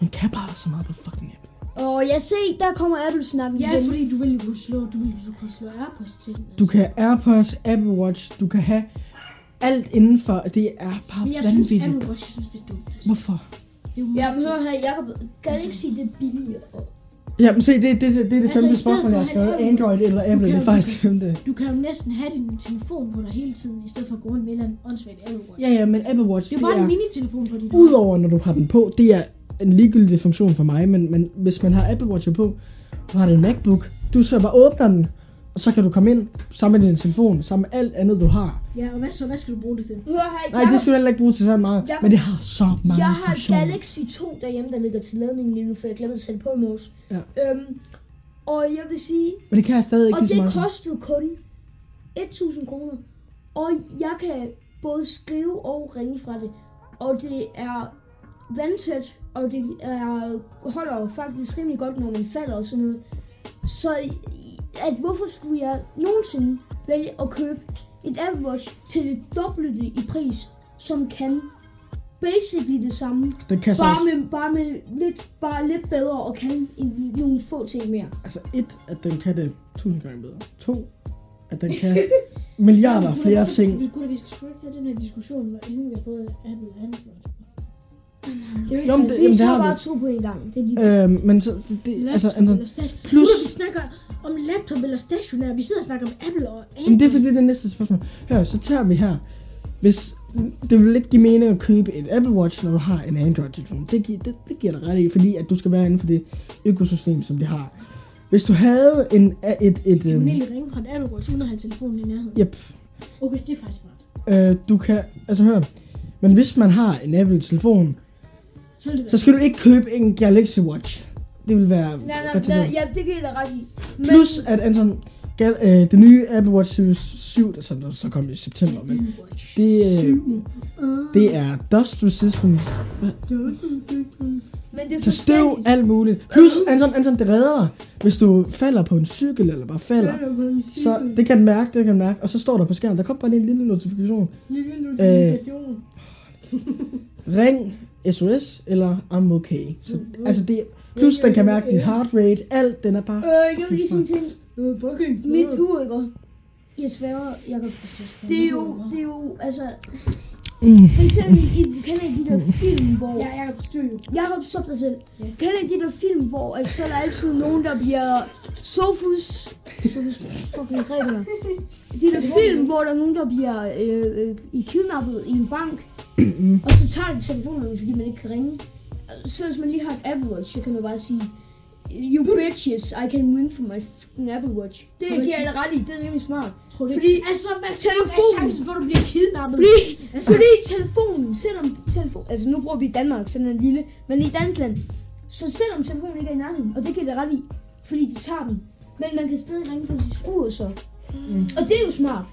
man kan bare så meget på fucking Apple.
Og jeg se, der kommer Apple-snak
Ja,
igen.
fordi du ville jo kunne slå, du ville jo kunne slå AirPods til den.
Du kan have AirPods, Apple Watch, du kan have alt indenfor. Det er bare
Men jeg synes,
vanvittigt.
Apple Watch, jeg synes, det er dumt. Altså.
Hvorfor?
Det er jo
Ja, men
meget
hør her, Jacob, Galaxy det er billigere.
Ja, men se, det, det, det, det er det
Altså,
femte
i stedet
spørgsmål,
for
jeg har
at
skrevet.
have-
Android eller Apple, det
kan
er
jo-
faktisk det femte.
Du kan jo næsten have din telefon på dig hele tiden, i stedet for at gå rundt med en eller anden åndssvagt Apple Watch.
Ja, ja, men Apple Watch,
Det er jo bare en minitelefon på dit
Udover når du har den på, det er en ligegyldig funktion for mig, men, men hvis man har Apple Watch på, så har du en MacBook, du så bare åbner den, og så kan du komme ind sammen med din telefon, sammen med alt andet, du har.
Ja, og hvad så? Hvad skal du bruge det til?
Hør her,
Nej, det skal du heller ikke bruge til så meget,
Ja.
men det har så mange
Jeg har
funktioner.
Galaxy 2 derhjemme, der ligger til ladning lige nu, for jeg glemte at sætte på i morges.
Ja.
Øhm, og jeg vil sige,
Men det kan jeg stadig ikke
og det
meget.
kostede kun 1000 kroner. Og jeg kan både skrive og ringe fra det. Og det er vandtæt, og det er, holder faktisk rimelig godt, når man falder og sådan noget. Så at hvorfor skulle jeg nogensinde vælge at købe et Apple Watch til det dobbelte i pris, som kan basically det samme,
Den kan
bare
også,
med, bare med lidt, bare lidt bedre og kan en- nogle få ting mere.
altså et, at den kan det tusind gange bedre. To, at den kan milliarder flere ting.
Vi, gud, vi skal sgu ikke tage den her diskussion, når inden vi har fået Apple Android. Det er jo ikke så-
det-
Vi
har
bare to på en gang. Det er lige
Øh, men så, det, det, altså,
Laptop
altså,
station.
plus-
Plus... vi snakker om laptop eller stationær. Vi sidder og snakker om Apple og Android.
Men det er fordi, det er næste spørgsmål. Hør, så tager vi her. Hvis det vil ikke give mening at købe et Apple Watch, når du har en Android-telefon. Det, gi- det, det giver dig ret i, fordi at du skal være inden for det økosystem, som de har. Hvis du havde en, et, et,
Kan man
øhm,
egentlig ringe fra et Apple Watch, uden at have telefonen i nærheden?
Yep.
Okay, det er faktisk smart.
øh, du kan, altså hør, men hvis man har en Apple-telefon,
Så,
så skal du ikke købe en Galaxy Watch. Det vil være
Nej, nej, nej, ja, det giver jeg dig ret i. Men,
Plus at Anton, gal, øh, det nye Apple Watch Series 7, der, som der så kom i september, men det, øh, det er dust resistance
men det er
til støv, alt muligt. Plus, Anton, Anton, det redder dig, hvis du falder på en cykel, eller bare falder. Så det kan mærke, det kan mærke. Og så står der på skærmen, der kommer bare lige en lille notifikation.
notifikation.
Ring SOS, eller I'm okay. Så, altså det, plus den kan mærke dit heart rate, alt, den er bare...
Øh, jeg vil lige sige ting.
Øh, fucking
Mit ur, ikke? Jeg sværger, Jacob.
Altså,
Det er jo, det er jo, altså...
Mm.
For eksempel, I kender I de der film, hvor...
Ja, Jacob, styr jo.
Jacob, stop dig selv.
Ja.
Kender I de der film, hvor at så er der altid nogen, der bliver Sofus... Sofus fucking grebet De der film, hvor der er nogen, der bliver øh, øh, i kidnappet i en bank, og så tager de telefonen, fordi man ikke kan ringe. Så hvis man lige har et Apple Watch, så kan man bare sige, You bitches, I can win for my fucking Apple Watch. Det giver jeg dig ret i, det er rimelig smart.
Tror du
Fordi,
ikke? Altså, hvad
telefonen-
Hvad er chancen for, at du bliver kidnappet?
fordi,
Altså-
fordi telefonen, selvom telefon, altså nu bruger vi Danmark, sådan en lille, men i Danskland, så selvom telefonen ikke er i nærheden, og det giver det ret i, fordi de tager den, men man kan stadig ringe fra sit skruer så.
Mm.
Og det er jo smart.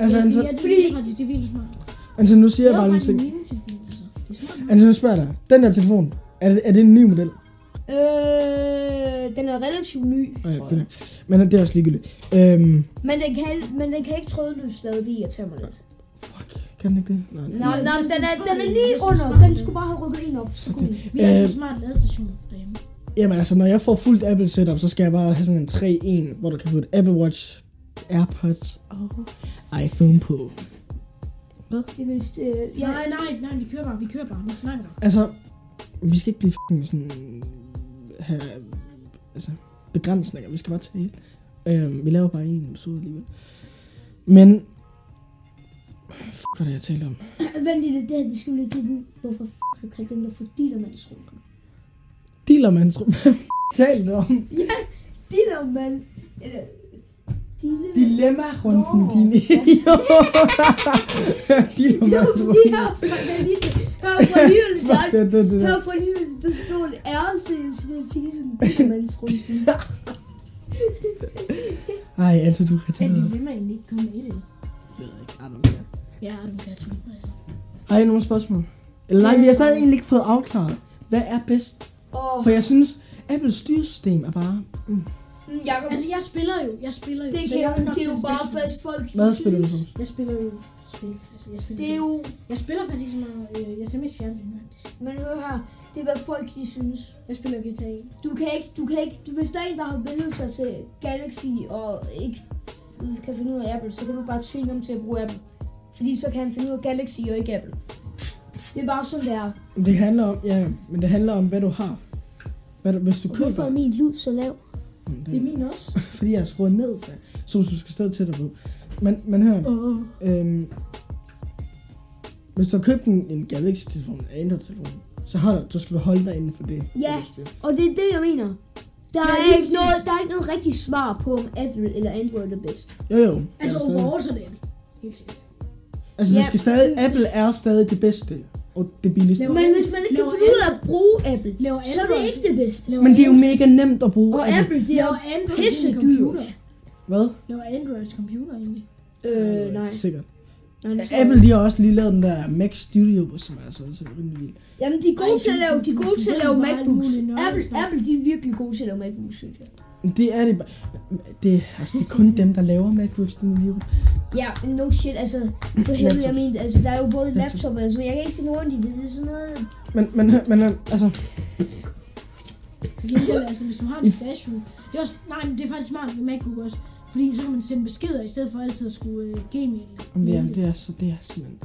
Altså,
ja,
altså,
det, ja, det,
fordi-
er faktisk, det er virkelig smart.
altså, nu siger
Jeg
bare
faktisk
ting.
altså. Det er smart.
Altså, nu spørger jeg dig. Den der telefon, er det, er det en ny model?
Øh, den er relativt ny,
Okay,
tror jeg.
Men det er også ligegyldigt. Øhm,
Men den kan, men den kan ikke trådløs stadig, det irriterer mig lidt.
kan den ikke det? Nej.
Nej, nej,
er
den er, den er lige under. Den skulle bare have rykket en op, så kunne den.
Vi har sådan
Øh,
en smart ladestation derhjemme.
Jamen altså, når jeg får fuldt Apple setup, så skal jeg bare have sådan en 3-1, hvor du kan putte Apple Watch, Airpods og iPhone på.
Det er vist, øh, ja,
Nej, nej, nej, vi kører bare, vi kører bare, vi snakker bare.
Altså, vi skal ikke blive fucking sådan... Have, altså, begrænsninger. Vi skal bare tale. Øhm, vi laver bare en episode alligevel. Men... Fuck, hvad er det, jeg talte om?
Vent lige det her, det skal vi lige ud. Hvorfor f*** har du kaldt den der for dealermandsrunken?
Dealermand, hvad f*** talte du om?
Ja, dealermand. Eller, dealer...
Dilemma-runden,
Nå.
din idiot. Dilemma-runden.
her fra lille, her fra lille,
Fuck, det.
fra lille, der stod et æresøg, så det fik sådan en dealermandsrunken.
Ej, altså, du kan
Er
tage det.
dilemma egentlig ikke kommet med i det?
Jeg ved ikke, I don't care.
Ja, du kan tage altså.
Har I nogle spørgsmål? Eller nej, vi har stadig egentlig ikke fået afklaret, hvad er bedst?
Åh,
For jeg synes, Apples styresystem er bare... Mm.
mm, Jacob,
Altså, jeg spiller jo, jeg spiller jo.
det, kan
jeg
det er jo
en
bare, hvis folk
Hvad spiller du så?
Jeg spiller jo spil. Altså, jeg spiller
Det er jo,
Jeg spiller faktisk så meget. øh, Jeg ser mest fjernsyn, faktisk.
men hør her, det er hvad folk de synes.
Jeg spiller GTA 1.
Du kan ikke, du kan ikke, du, hvis der er en, der har vendt sig til Galaxy og ikke kan finde ud af Apple, så kan du bare tvinge ham til at bruge Apple. Fordi så kan han finde ud af Galaxy og ikke Apple. Det er bare sådan, det er.
Det handler om, ja, men det handler om, hvad du har. Hvad du, hvis du
Hvorfor
køber...
er min lyd så lav?
Mm,
Det er min også.
Fordi jeg har skruet ned, så du skal stadig tættere på. Men, men hør,
Åh.
øhm, hvis du har købt en, en Galaxy-telefon, en Android-telefon, så, har du, så skal du holde dig inden for det.
Ja. Og det er det, jeg mener. Der
Ja,
er,
lige
ikke noget, der er ikke noget rigtigt svar på, om Apple eller Android er bedst.
Jo, jo.
Altså,
er
overall så er det Apple. Helt sikkert.
Altså,
Ja.
det skal stadig, Apple er stadig det bedste, og det billigste.
Laver
Men
Apple-
hvis man ikke kan finde ud af at bruge Apple,
Laver
så er det
Android-
ikke det bedste.
Laver
Men det er jo
Android-
mega nemt at bruge.
Og
Altså,
Apple, det
Laver
er
Android computer?
dyrt.
Hvad?
Laver Androids computer egentlig?
Øh, nej.
Sikkert.
Jeg
Apple, de har også lige lavet den der Mac Studio, som er altså også rimelig vild.
Jamen, de er gode
Ej,
til at lave, de er gode til at lave MacBooks. Apple. Apple, de er virkelig gode til at lave MacBooks, synes jeg.
Det er det bare. Det, altså, det er kun dem, der laver MacBooks, den idiot.
Ja, no shit, altså, for helvede, jeg mener, altså, der er jo både laptop, altså, jeg kan ikke finde rundt i det, det er sådan noget,
Men, men, men altså,
Til gengæld, altså, hvis du har en station... Det er også, nej, men det er faktisk smart med MacBook også. Fordi så kan man sende beskeder, i stedet for altid at skulle uh, gmail.
om det, er, det er så, det er simpelthen...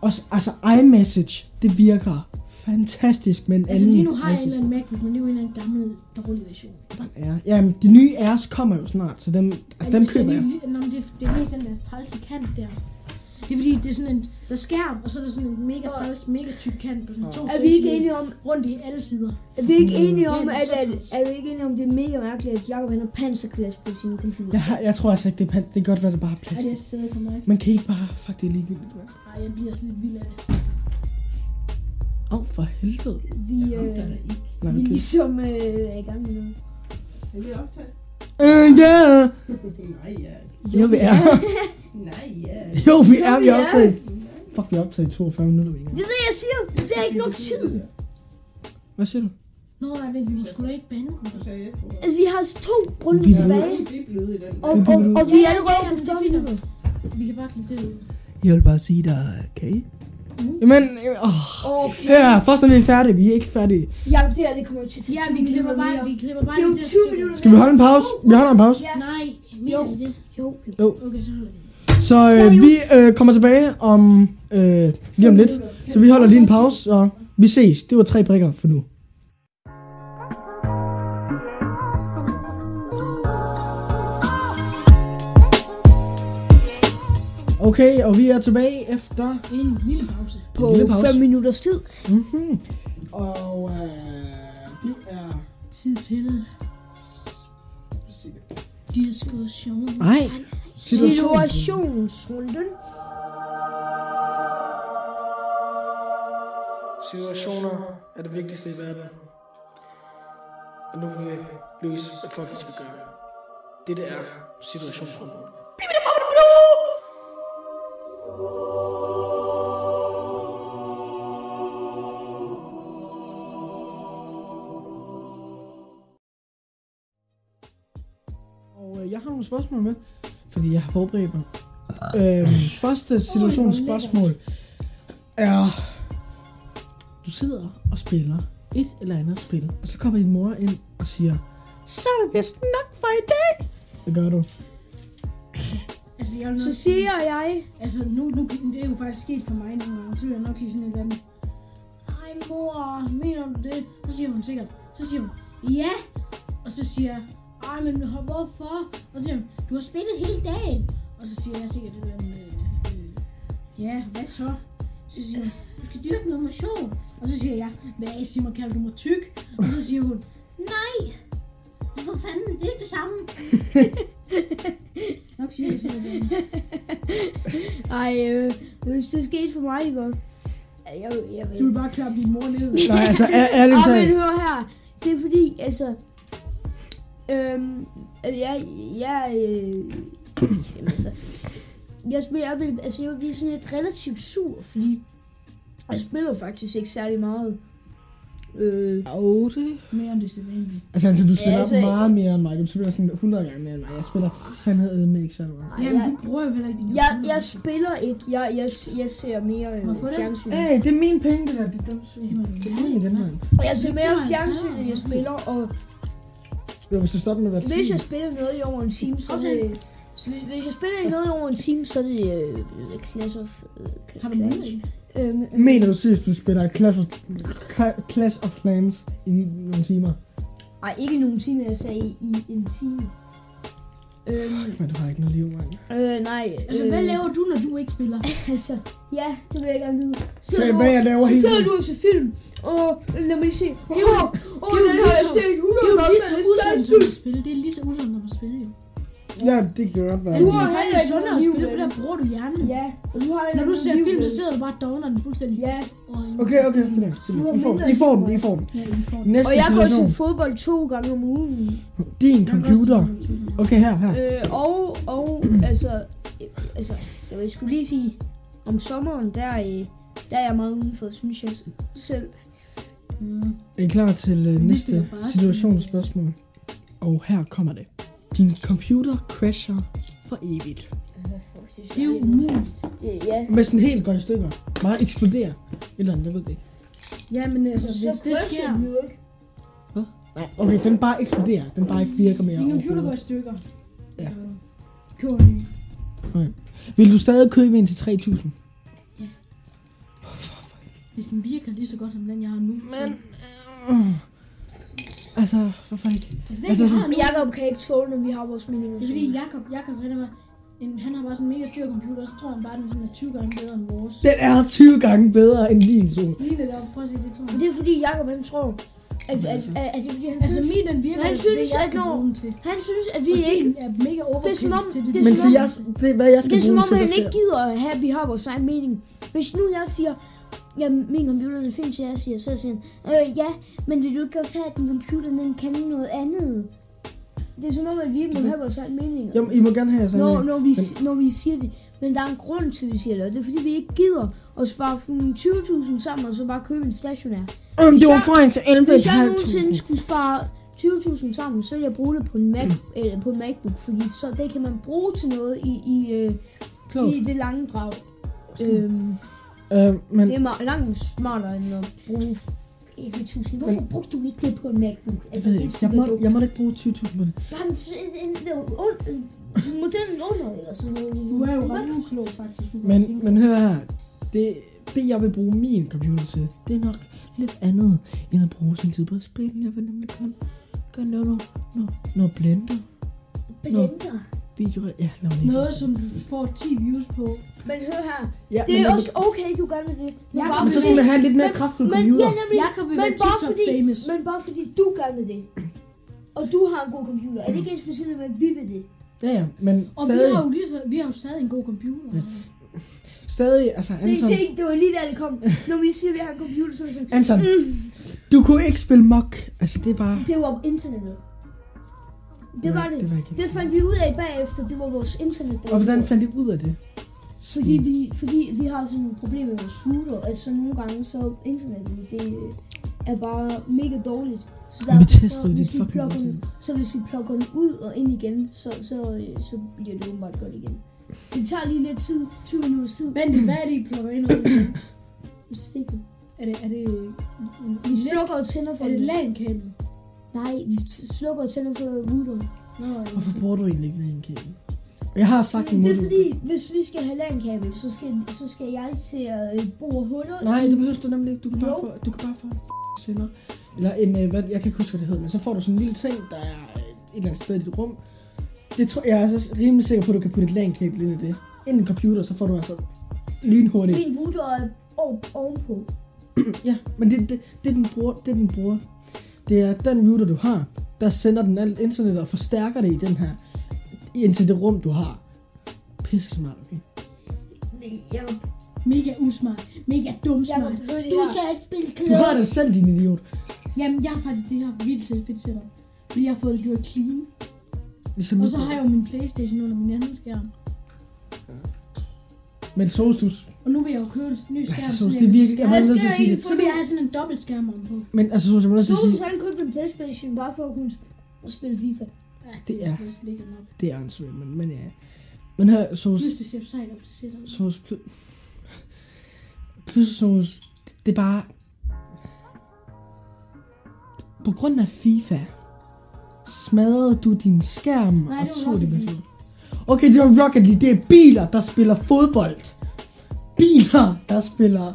Også, altså, iMessage, det virker fantastisk med en
Altså
anden...
lige nu har jeg en eller anden MacBook, men det er jo en eller anden gammel, dårlig version.
Den er. Jamen, de nye Airs kommer jo snart, så dem, altså,
Men
dem køber jeg.
lige- Nå, men det, det er mest den der trælse kant der. Det er fordi, det er sådan en, der er skærm, og så er der sådan en mega træls, mega tyk kant på sådan to
er vi ikke enige om,
rundt i alle sider.
er vi ikke enige
Ja,
om,
det er
at,
så
at,
træls.
er vi ikke enige om, det er mega mærkeligt, at Jacob han har panserglas på sin computer?
Jeg, har, jeg tror altså ikke, det er, pan- det kan godt være, det bare er
Er det
plastik.
et sted for mig?
Men kan ikke bare... Fuck, det er ligegyldigt, mand.
Nej, jeg bliver sådan lidt vild af det.
Åh, oh, for helvede.
Vi, øh,
Nej,
vi
okay.
ligesom øh, er i gang med noget.
Øh, ja.
Nej, ja.
Jo, vi er.
Nej, ja.
Jo, vi er. Vi er optaget. Fuck, vi er optaget i 42 minutter. Er.
Det er det, jeg siger. Det er ikke nok tid.
Hvad siger du?
Nå, nej, vent, vi må sgu da ikke bande.
Altså, vi har to runder
er
tilbage.
Det er blevet i den.
Og, og, og vi er allerede på
ja,
40
det er fint.
minutter.
Vi kan bare klippe det ud.
Jeg vil bare sige dig, okay? Jamen, øh, åh.
Okay.
Her, først når vi er færdige. Vi er ikke færdige.
Ja, det her, det kommer til at tage
Ja,
20
vi klipper
minutter
bare,
mere.
vi klipper bare
Det er jo
lige
20
stykke.
minutter
Skal vi holde en pause? Vi holder en pause.
Ja.
Nej, mere
Jo.
det.
Jo, jo.
Jo.
Okay, så holder vi.
Så øh, vi øh, kommer tilbage om øh, lige om lidt. Så vi holder lige en pause, og vi ses. Det var tre prikker for nu. Okay, og vi er tilbage efter...
En lille pause.
På
lille pause.
5 minutters tid.
Mm-hmm. Og øh, det er...
Tid til diskussion.
Nej, situation.
Situationsrunden.
Situationer er det vigtigste i verden. Og nu vil vi løse, hvad folk skal gøre. Det er situationsrunden. Og øh, jeg har nogle spørgsmål med, fordi jeg har forberedt mig. Øhm, første situationsspørgsmål er... Du sidder og spiller et eller andet spil, og så kommer din mor ind og siger, så er det vist nok for i dag. Hvad gør du?
Altså, jeg vil
Så
nok
siger jeg,
Altså, nu, nu, det er jo faktisk sket for mig nogle gange. Så vil jeg nok sige sådan et eller andet. Ej, mor, mener du det? Så siger hun sikkert. Så siger hun, ja. Og så siger jeg, ej, men hvorfor? Og så siger hun, du har spillet hele dagen. Og så siger jeg sikkert et eller andet, øh, øh, ja, hvad så? Så siger hun, du skal dyrke noget motion. Og så siger jeg, hvad mig, kalder du mig tyk? Og så siger hun, nej. For fanden, det er ikke det samme. Nok siger jeg sådan noget.
ej, øh, hvis det skete for mig, ikke? Jeg, jeg, jeg,
Du vil bare klappe din mor ned.
Nej, altså æ- ærligt
Ah, men
talt.
hør her. Det er fordi, altså... Øhm, altså, jeg, jeg, øh, jamen, altså, jeg, spiller, jeg, vil, altså, jeg vil blive sådan lidt relativt sur, fordi jeg spiller faktisk ikke særlig meget. Øh,
Oh, det...
Mere end det sædvanlige.
Altså, altså, du spiller
Ja, altså-
meget mere end mig. Du spiller sådan 100 gange mere end mig. Jeg spiller fandme med ikke så meget.
Jamen,
jeg-
du bruger jo heller ikke
jeg, jeg spiller ikke. Jeg, jeg, jeg ser mere øh, fjernsyn.
Hey, det er mine penge, det der. Det er dem, det er mine igen, mand.
Jeg ser mere fjernsyn, end jeg spiller, og
Jo, hvis du stopper med at være
hvis jeg spiller noget i over en time, så det... Så hvis, hvis jeg spiller noget i over en time, så er det øh, Clash of... Øh,
Har du mulighed?
Øhm, øhm,
Mener du seriøst, du spiller Clash of, Cla- Clash of Clans i nogle timer?
Ej, ikke nogen time, jeg sagde i, i en time. Øhm,
Men du har ikke noget liv, mand.
øh, nej.
Altså, hvad laver du, når du ikke spiller?
Altså, ja, det vil jeg gerne vide.
Så hvad jeg laver
så
hele
sidder du og ser film, og lad mig lige se. Åh, oh, oh,
det er jo
den har jeg set 100
Det er jo
gange,
lige så usundt som at spille. Det er lige så usundt som at spille, jo.
Ja, det kan godt være.
Altså, det
har
er faktisk sundere at spille, for der bruger du hjernen.
Ja, og du har
Når du ser film, så sidder du bare og dogner den fuldstændig.
Ja,
Okay, okay, nok. I får den, I får den, I får den.
Ja, I får den.
Næste
og jeg går til fodbold to gange om ugen.
Din computer. Okay, her, her.
Øh, og, og altså, altså, jeg vil skulle lige sige, om sommeren, der, der er jeg meget udenfor, synes jeg selv.
Mm.
Er I klar til uh, næste situationsspørgsmål? Og her kommer det. Din computer crasher for evigt.
Det er umuligt.
Det, ja.
Med sådan helt går i stykker. Bare eksploderer. Et eller andet, jeg ved det ikke.
Ja, men altså, hvis det sker...
Nej, okay, den bare eksploderer. Den bare ikke virker mere.
Din computer går i stykker.
Ja.
Køber en ny.
Vil du stadig købe en til 3000?
Hvis den virker lige så godt som den, jeg har nu.
Men... Øh, altså, hvorfor ikke?
Altså, den,
altså,
har nu,
Jacob kan ikke tåle, når vi har vores meninger.
det er fordi Jakob, Jakob han, er bare, en, han har bare sådan en mega dyr computer, og så tror han bare, at den sådan er 20 gange bedre end vores.
Den er 20 gange bedre end din, Sol.
Lige lidt op, prøv at se, det tror jeg.
det er fordi Jacob han tror, at, at, at, at, det er fordi han
Altså,
synes,
min den virker,
han
altså,
synes,
det, jeg
at
skal
når-
bruge den til.
han synes, at vi
Og
ikke...
er mega
som om-
til det.
det er
Men
som
til
om-
jeg, det er, hvad jeg skal
Det er som
bruge
om,
til,
han ikke gider at have, at vi har vores egen mening. Hvis nu jeg siger, ja, min computer er fin, så jeg siger, så siger han, øh, ja, men vil du ikke også have, at din computer den kan noget andet? Det er som om, at vi ikke må have vores egen mening.
Jamen, I må gerne have sådan
Når,
en.
når, vi,
Men-
når vi siger det. Men der er en grund til, at vi siger det, og det er fordi, vi ikke gider at spare for nogle 20.000 sammen, og så bare købe en stationær.
Om det var
jeg-
fra en til
Hvis jeg nogensinde
11.500.
skulle spare 20.000 sammen, så ville jeg bruge det på en, Mac, eller på en MacBook, fordi så det kan man bruge til noget i, i, øh, i det lange drag. Øhm,
Øh, men
det er meget, langt smartere end at bruge 11.000. Hvorfor brugte du ikke det på en MacBook?
jeg ikke,
super
jeg må, jeg må da ikke bruge 20.000 på det.
Jamen, modellen under, eller sådan noget.
Du er jo ret uklog, faktisk. Du
Men, men hør her. Det, det, jeg vil bruge min computer til, det er nok lidt andet, end at bruge sin tid på at spille. Jeg vil nemlig gerne, gerne lave noget, noget, noget blender.
Blender.
Video, ja, noget.
Noget, som du får 10 views på.
Men hør her,
ja,
det
men
er
jeg
også okay, du gerne vil det. Men, bare
Men så skal man have en lidt mere
men-
kraftfuld
men,
computer.
Ja, nemlig,
Jakob vil
men bare fordi,
famous.
Men bare fordi du gerne vil det. Og du har en god computer. Er det ikke ens betydende med, at vi vil det?
Ja, ja, men
Og vi
stadig,
har jo lige så, vi har jo stadig en god computer.
Ja. stadig, altså
Se,
Anton,
se, det var lige der, det kom. Når vi siger, at vi har en computer, så er det sådan,
Anton,
mm,
du kunne ikke spille mock. Altså, det er bare...
det var internettet. Det var det.
Det var ikke
Det fandt vi ud af bagefter, det var vores internet. der
Og hvordan fandt I ud af det?
Fordi vi, fordi vi har sådan et problem med vores router, at så nogle gange så internettet, det er bare mega dårligt. Så
Men vi tester
hvis vi
fucking
plukker den, så hvis vi plukker den ud og ind igen, så, så, så bliver det åbenbart godt igen. Det tager lige lidt tid, 20 minutters tid.
Vent, hvad er det, I plukker ind og ud igen?
Stikket.
Er det, er det,
Vi slukker og tænder for
er det. LAN-kabel?
Nej, vi slukker og tænder for routeren.
Nå,
Hvorfor bruger du egentlig ikke en kabel? Jeg har sagt
Men det er fordi, hvis vi skal have LAN-kabel, så skal, så skal jeg til at øh, bore huller.
Nej, det behøver du nemlig ikke. Du kan bare få, du kan bare få en f- sender. Eller en, øh, hvad, jeg kan ikke huske, hvad det hedder, men så får du sådan en lille ting, der er øh, et eller andet sted i dit rum. Det tror jeg er altså rimelig sikker på, at du kan putte et LAN-kabel ind i det. Ind i en computer, så får du altså lynhurtigt.
Min router er ovenpå.
Ja, men det, det, det, den bruger, det den bruger, det er den router, du har, der sender den alt internet og forstærker det i den her, ind til det rum, du har. Pisse smart, okay?
Jeg,
Mega usmart. Mega dum
jeg,
smart.
jeg, jeg,
Du skal ikke spille
Du
klog.
har det selv, din idiot.
Jamen, jeg har faktisk det her vildt fedt fedt setup. Fordi jeg har fået det gjort clean.
Ligesom
Og så har jeg jo min Playstation under min anden skærm.
Men Solstus,
Og nu vil jeg jo købe en ny skærm.
altså,
jeg
det er virkelig, jeg
Hvad
bliver nødt til at sige
jeg
det.
Så vil jeg have sådan en dobbelt skærm ovenpå.
Men altså, Solstus, jeg bliver nødt til at
Solus
sige,
han købte en Playstation bare for at kunne sp- spille FIFA.
Ja,
Det er-
nok.
det er ansvaret, men, men ja. Men her, Solstus,
synes, det ser jo sejt op til setup.
Solstus, pl- pludselig Solstus, det er bare, på grund af FIFA, smadrede du din skærm
Nej,
og
det
tog det med dig. Okay, det var Rocket League. Det er biler, der spiller fodbold. Biler, der spiller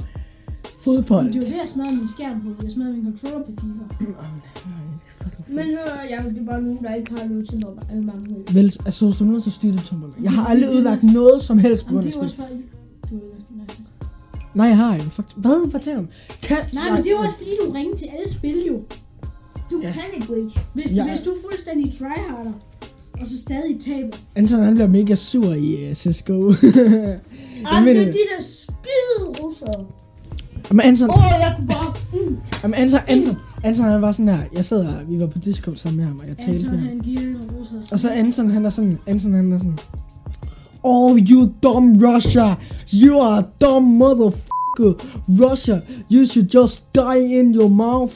fodbold.
Men det var det, jeg smadrede min skærm på. Jeg smadrede min controller på FIFA.
Men hør, jeg, det er bare nogen, der ikke har noget til mig. Øh, mange vel.
Vel, altså, du er nødt til at styre det tommerne. Jeg har aldrig ødelagt noget som helst på grund af
det er jo
spil. Nej, jeg har ikke. Faktisk. Hvad? Hvad taler du om? Kan...
Nej, men det er jo også fordi, du ringer til alle spil jo.
Du
Ja.
kan ikke Rage.
Hvis,
Ja.
hvis du er fuldstændig tryharder, og så stadig taber.
Anton, han bliver mega sur i uh, CSGO.
Ej,
Jamen,
det er
øh,
de der skide russere.
Men Anton,
Åh, oh, jeg kunne bare... Mm.
jamen, Anton, Anton, Anton, han var sådan her. Jeg sad her, vi var på Discord sammen med ham, og jeg talte
Anton,
med ham.
han giver en russer.
Og så Anton, han er sådan, Anton, han er sådan, Oh, you dumb Russia. You are a dumb motherfucker. Russia, you should just die in your mouth.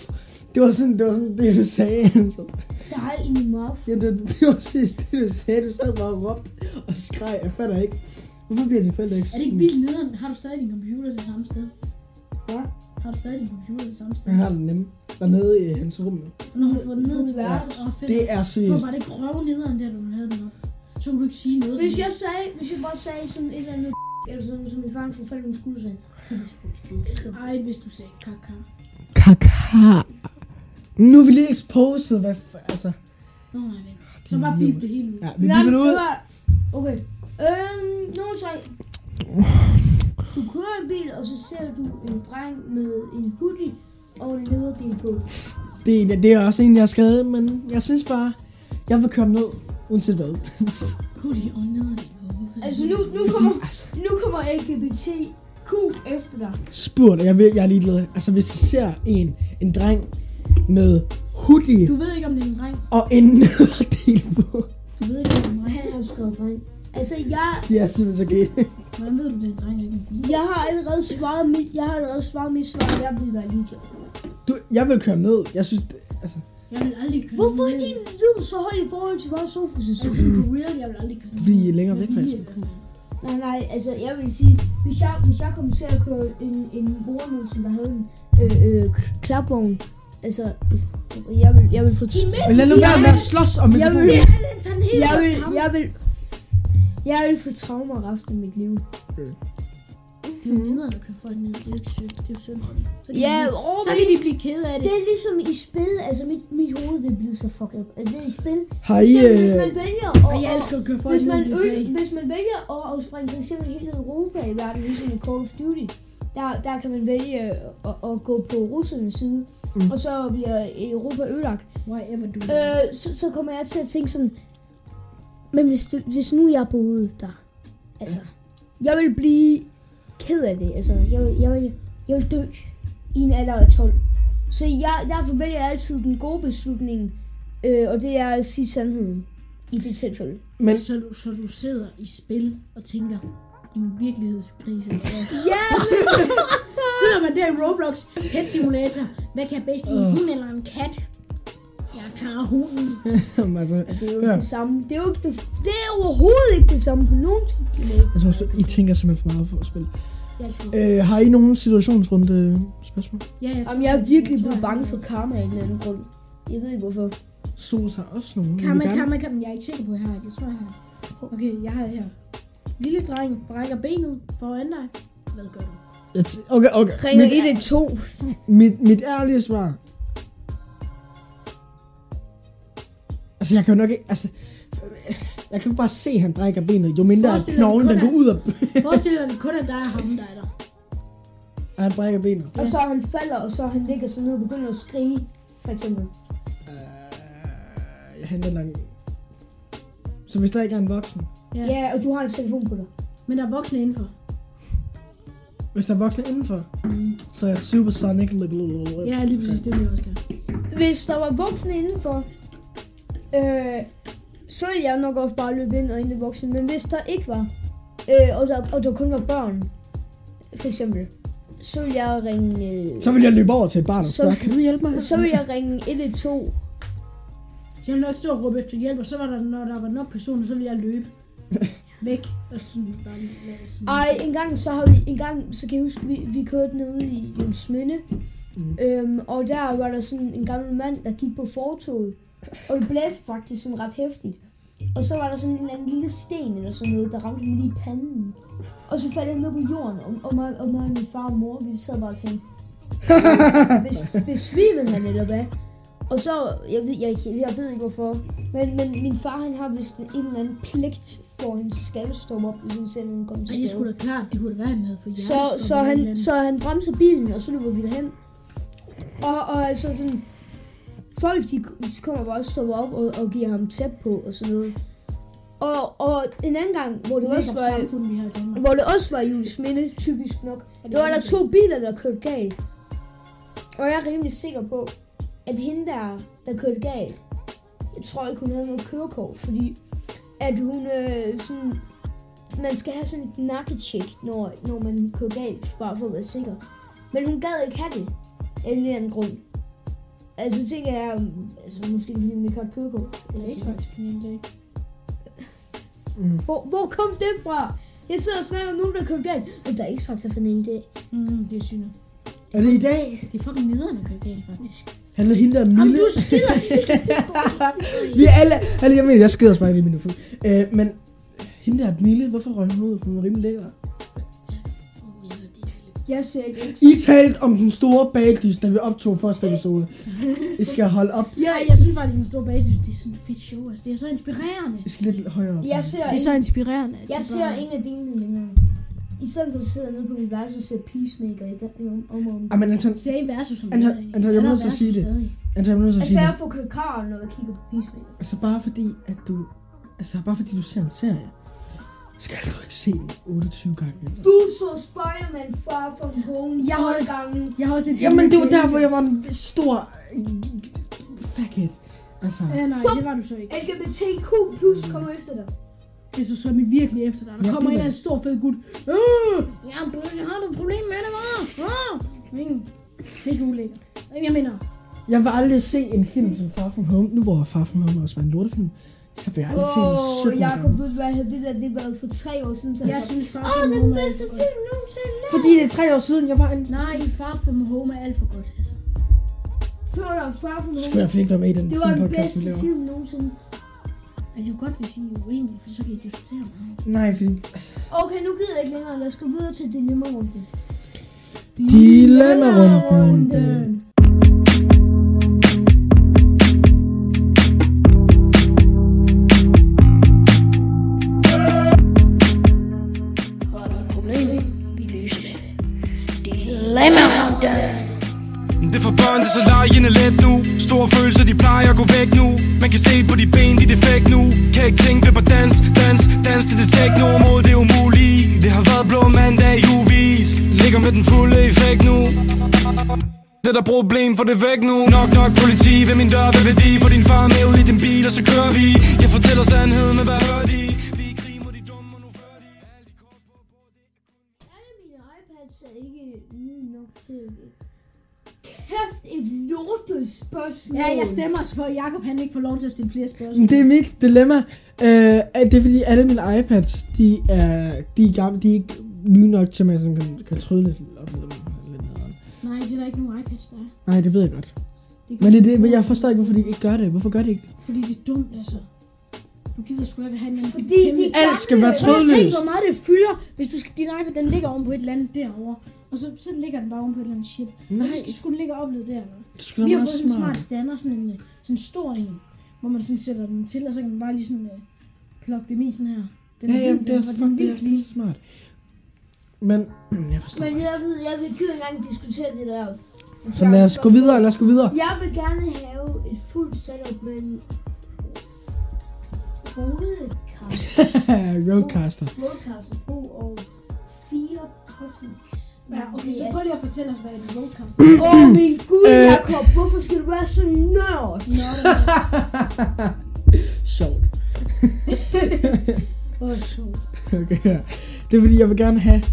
Det var sådan, det var sådan det, du sagde, Anton.
Der er i min mouth.
Ja, det, det var sidst det, du sagde. Du sad bare og råbte og skreg. Jeg fatter ikke. Hvorfor bliver dine forældre ikke
Er det ikke vildt nederen? Har du stadig din computer til samme sted? Har du stadig din computer til samme sted?
Han har den nemme. Dernede i hans rum. nu.
Og når du får den ned til
Ja.
værelset, åh fedt.
Det er
For
seriøst.
var det ikke røv nederen der, du havde den op? Så kunne du ikke sige noget.
Hvis jeg sagde, hvis jeg bare sagde sådan et eller andet, eller sådan, som min far for fald, skulle du sige.
Ej, hvis du sagde kaka.
Kaka. Nu er vi lige exposed. Hvad f- altså.
Nå nej, vent. Så bare bip det hele ud.
Ja, vi bliver ud.
Okay. Øhm, nummer tre. Du kører en bil, og så ser du en dreng med en hoodie og en lederdel på.
Det, er- det er også en, jeg har skrevet, men jeg synes bare, jeg vil køre ned, uanset hvad.
Hoodie og nederdel. Hvorfor?
Altså nu, nu kommer,
Altså,
nu kommer LGBTQ efter dig.
spurgt, jeg, vil, jeg er ligeglad. Altså, hvis I ser en, en dreng med hoodie
Du ved ikke, om det er en dreng.
og en nederdel på.
Du ved ikke, om det er en dreng.
Han har jo skrevet dreng. Altså, jeg,
Det er simpelthen så galt.
Hvordan ved du, det en dreng, ikke
jeg har allerede svaret mit, jeg har allerede svaret mit svar, jeg vil være ligeglad.
Du, jeg vil køre ham ned. Jeg synes, det, altså,
Jeg vil aldrig køre
Hvorfor er din lyd så høj i forhold til vores sofa
Altså, for real, jeg vil aldrig køre ned.
Fordi I er længere
Med
væk fra.
Nej, nej, altså jeg vil sige, hvis jeg, hvis jeg kom til at køre en, en som der havde en øh, øh, klapvogn, altså, jeg vil, jeg vil få...
Men lad nu være med at slås om
Jeg vil,
mikrofonen.
Jeg vil,
til ham.
jeg vil, Jeg vil få traumer resten af mit liv.
Det er jo nederen at køre folk ned. Det er jo ikke synd. Det er jo synd for dem. Så kan,
Ja,
de,
åh,
så kan de blive ked af det.
Det er ligesom i spil, altså mit, mit hoved det er blevet så fucked up. Altså det er i spil.
Har I...
Så hvis man
Øh,
vælger
Og
at,
jeg elsker at køre folk
hvis
ned
man, øl,
GTA.
hvis man vælger at, at springe for eksempel hele Europa i verden, ligesom i Call of Duty, der, der kan man vælge at, at gå på russernes side,
Mm.
mm. og så bliver Europa ødelagt.
Whatever du
Øh, så, så kommer jeg til at tænke sådan, men hvis, hvis nu jeg boede der, altså, jeg vil blive ked af det, altså, jeg vil, jeg vil, jeg vil dø i en alder af 12. Så jeg, derfor vælger jeg altid den gode beslutning, øh, og det er at sige sandheden i det tilfælde.
men
Så du, så du sidder i spil og tænker, en virkelighedskrise.
Ja,
sidder man der i Roblox, Pet Simulator. Hvad kan jeg bedst lide, en hund eller en kat? Jeg tager hunden.
Jamen, altså,
det er jo
Ja.
ja. det samme. Det er jo ikke det, det er overhovedet ikke det samme på nogen måde.
jeg tror, I tænker simpelthen for meget for at spille. Øh, har I nogen situationsrunde øh, spørgsmål?
Ja, jeg,
Jamen, jeg er virkelig blevet bange for karma af en eller anden grund. Jeg ved ikke hvorfor.
Sols har også nogen. Gerne?
kamma, kamma. Jeg er ikke sikker på, at jeg har et. Jeg tror, jeg har. Okay, jeg har et her. Lille dreng brækker benet foran dig. Hvad gør du?
Okay, okay.
Ringer
Mit,
112.
mit, mit ærlige svar. Altså, jeg kan jo nok ikke... Altså, jeg kan jo bare se, at han brækker benet. Jo mindre at knoglen, den går ud af...
Forestil dig, at det kun er dig og ham, der er der.
Og han brækker benet.
Og så han falder, og så han ligger så ned og begynder at skrige, for eksempel.
Øh, jeg henter langt. Så hvis der ikke er en voksen.
Ja.
Ja, og du har en telefon på dig.
Men der er voksne indenfor.
Hvis der er voksne indenfor, så er jeg supersonic.
Ja, lige præcis det, vil jeg også gøre.
Hvis der var voksne indenfor, øh, så ville jeg nok også bare løbe ind og hente voksne. Men hvis der ikke var, øh, og, der, og der kun var børn, for eksempel, så ville jeg ringe... Øh,
Så vil jeg løbe over til et barn og
Så-
spørge, kan du hjælpe mig?
så vil jeg ringe 112.
Så jeg vil nok stå og råbe efter hjælp, og så var der, når der var nok personer, så ville jeg løbe væk. Og sådan bare lade sådan.
Ej, en gang så har vi, en gang, så kan jeg huske, vi, vi kørte nede i Jensminde.
Mm.
Mm. Øhm, og der var der sådan en gammel mand, der gik på fortoget. Og det blæste faktisk sådan ret hæftigt. Og så var der sådan en eller anden lille sten eller sådan noget, der ramte ham lige i panden. Og så faldt han ned på jorden, og, og, mig, og mig og min far og mor, vi sad bare og tænkte, "Bes- besvimede han eller hvad? Og så, jeg ved, jeg, jeg ved ikke hvorfor, men, men min far han har vist en eller anden pligt, for stoppe op, hvis han selv kommer til
Ej, det
skade.
skulle da klart, det kunne da være, han havde fået
Så, så, han, så han bremser bilen, og så løber vi derhen. Og, og altså sådan, folk de kommer bare og stopper op og, og giver ham tæp på og sådan noget. Og, og en anden gang, hvor det,
det
også var,
samfund, vi har i
hvor det også var Jules Minde, typisk nok. Der var der to biler, der kørte galt. Og jeg er rimelig sikker på, at hende der, der kørte galt, jeg tror ikke, hun havde noget kørekort, fordi at hun øh, sådan, man skal have sådan et nakketjek, når, når man kører galt, bare for at være sikker. Men hun gad ikke have det, af en eller anden grund. Altså tænker jeg, altså måske fordi hun ikke har et kørekort.
Det er ikke faktisk min dag.
Mm.
Hvor, hvor kom det fra? Jeg sidder og snakker om nogen, der kører galt, og der er ikke sagt for en dag.
Mm, det er synd.
Er det i dag?
Det er fucking nederen at køre galt, faktisk.
Han er hende der
Jamen,
Mille.
du skider. Du skal...
Vi er alle, alle jeg mener, jeg skider også bare ind i min fod. Øh, men hende der Mille, hvorfor røg hun ud? Hun var rimelig lækker.
Jeg ser ikke
I talte om den store bagdys, da vi optog første episode. I skal holde op.
Ja, jeg synes faktisk, at en stor basis, det er sådan et fedt show. Altså, det er så inspirerende.
I skal lidt højere op.
Jeg ser,
Det er så inspirerende.
jeg
det
ser
bare-
ingen af delene længere. I stedet for at sidde nede på værelse og se Peacemaker i dag, om, om, om.
Ej, men Anton,
Serie versus som
Anton,
det.
Anton, jeg
Er
nødt til at sige det. Anton, jeg er nødt til at
Altså,
sige
jeg
det.
får kakar, når jeg kigger på Peacemaker.
Altså bare fordi, at du... Altså bare fordi du ser en serie, skal du ikke se den 28 gange.
Du så Spider-Man Far From Home
Jeg har
12
også-
gange.
Jeg har også et
Jamen det var der, hvor jeg var en stor... Fuckhead. Altså...
Ja, nej, det var du så ikke.
LGBTQ plus kommer efter dig.
Det er så så vi virkelig efter dig. Der
Ja,
kommer en
var-
eller anden stor fed gut. Øh, ja, Bøsse, har du et problem med det, hva'? Ah, ingen. Det er ikke ulækkert. Men jeg mener,
Jeg vil aldrig se en film som Far From Home. Nu hvor Far From Home også var en lortefilm, så vil jeg aldrig se den
Åh,
17
Jacob, ved du hvad, det der, det var for tre år siden. Så
jeg synes Far
Åh,
From
det er
Home
den
er
bedste film nogensinde.
Fordi det er tre år siden, jeg var en...
Nej, Far From Home er alt for godt, altså.
Før der Far From
Så skulle jeg i
Home.
hvert fald ikke være med i den
Det var den
filmpodcast, vi
bedste
laver.
film nogensinde.
Altså, det er jo godt, hvis I er uenige, for så kan I diskutere med
Nej, fordi... Altså,
Okay, nu gider jeg ikke længere. Lad os gå videre til dilemma-runden.
Dilemma-runden.
Det er let nu. Store følelser, de plejer at gå væk nu. Man kan se på de ben, de er defekt nu. Kan ikke tænke på dans, dans, dans til det techno. Mod det umulige Det har været blå mandag i uvis Ligger med den fulde effekt nu. Det er der problem, for det væk nu. Nok nok politi ved min dør, hvad værdi For din far med ud i den bil, og så kører vi. Jeg fortæller sandheden, men hvad hører de?
Lortespørgsmål.
Ja, jeg stemmer også for, at Jacob han ikke får lov til at stille flere spørgsmål.
Det er mit dilemma. Øh, at det er fordi, alle mine iPads, de er, de er gamle, de er ikke nye nok til, at man sådan kan, kan tryde lidt op med dem. Lidt nederen.
Nej, det er der ikke nogen iPads, der er.
Nej, det ved jeg godt.
Det
Men det, er det, men jeg forstår ikke, hvorfor de ikke gør det. Hvorfor gør de ikke?
Fordi det er dumt, altså. Du gider sgu da have en
Fordi de
Alt skal være trådløst.
hvor meget det fylder, hvis du skal, din iPad den ligger oven på et eller andet derovre. Og så, så ligger den bare oven på et eller andet shit.
Nej.
Så skulle den ligge og opleve der.
Det skulle
Vi
da
har fået sådan en smart stander, sådan en øh, sådan en stor en, hvor man sådan sætter den til, og så kan man bare lige sådan uh, plukke dem i sådan her. Den
Ja, ja, det er,
den
fuck, det er
clean.
så smart. Men, jeg forstår
Men
ikke.
jeg ved, jeg vil ikke engang diskutere det der.
Så lad os gå videre, lad os gå videre.
Jeg vil gerne have et fuldt setup med en Rodecaster,
Roadcaster.
Rodecaster på og fire podcasts.
Ja, okay, så prøv lige at fortælle os, hvad en roadcaster
Åh oh, min gud,
Øh.
Jacob, hvorfor skal du være så nørd?
Sjovt.
Åh, oh, sjovt.
Okay, ja. Det er fordi, jeg vil gerne have...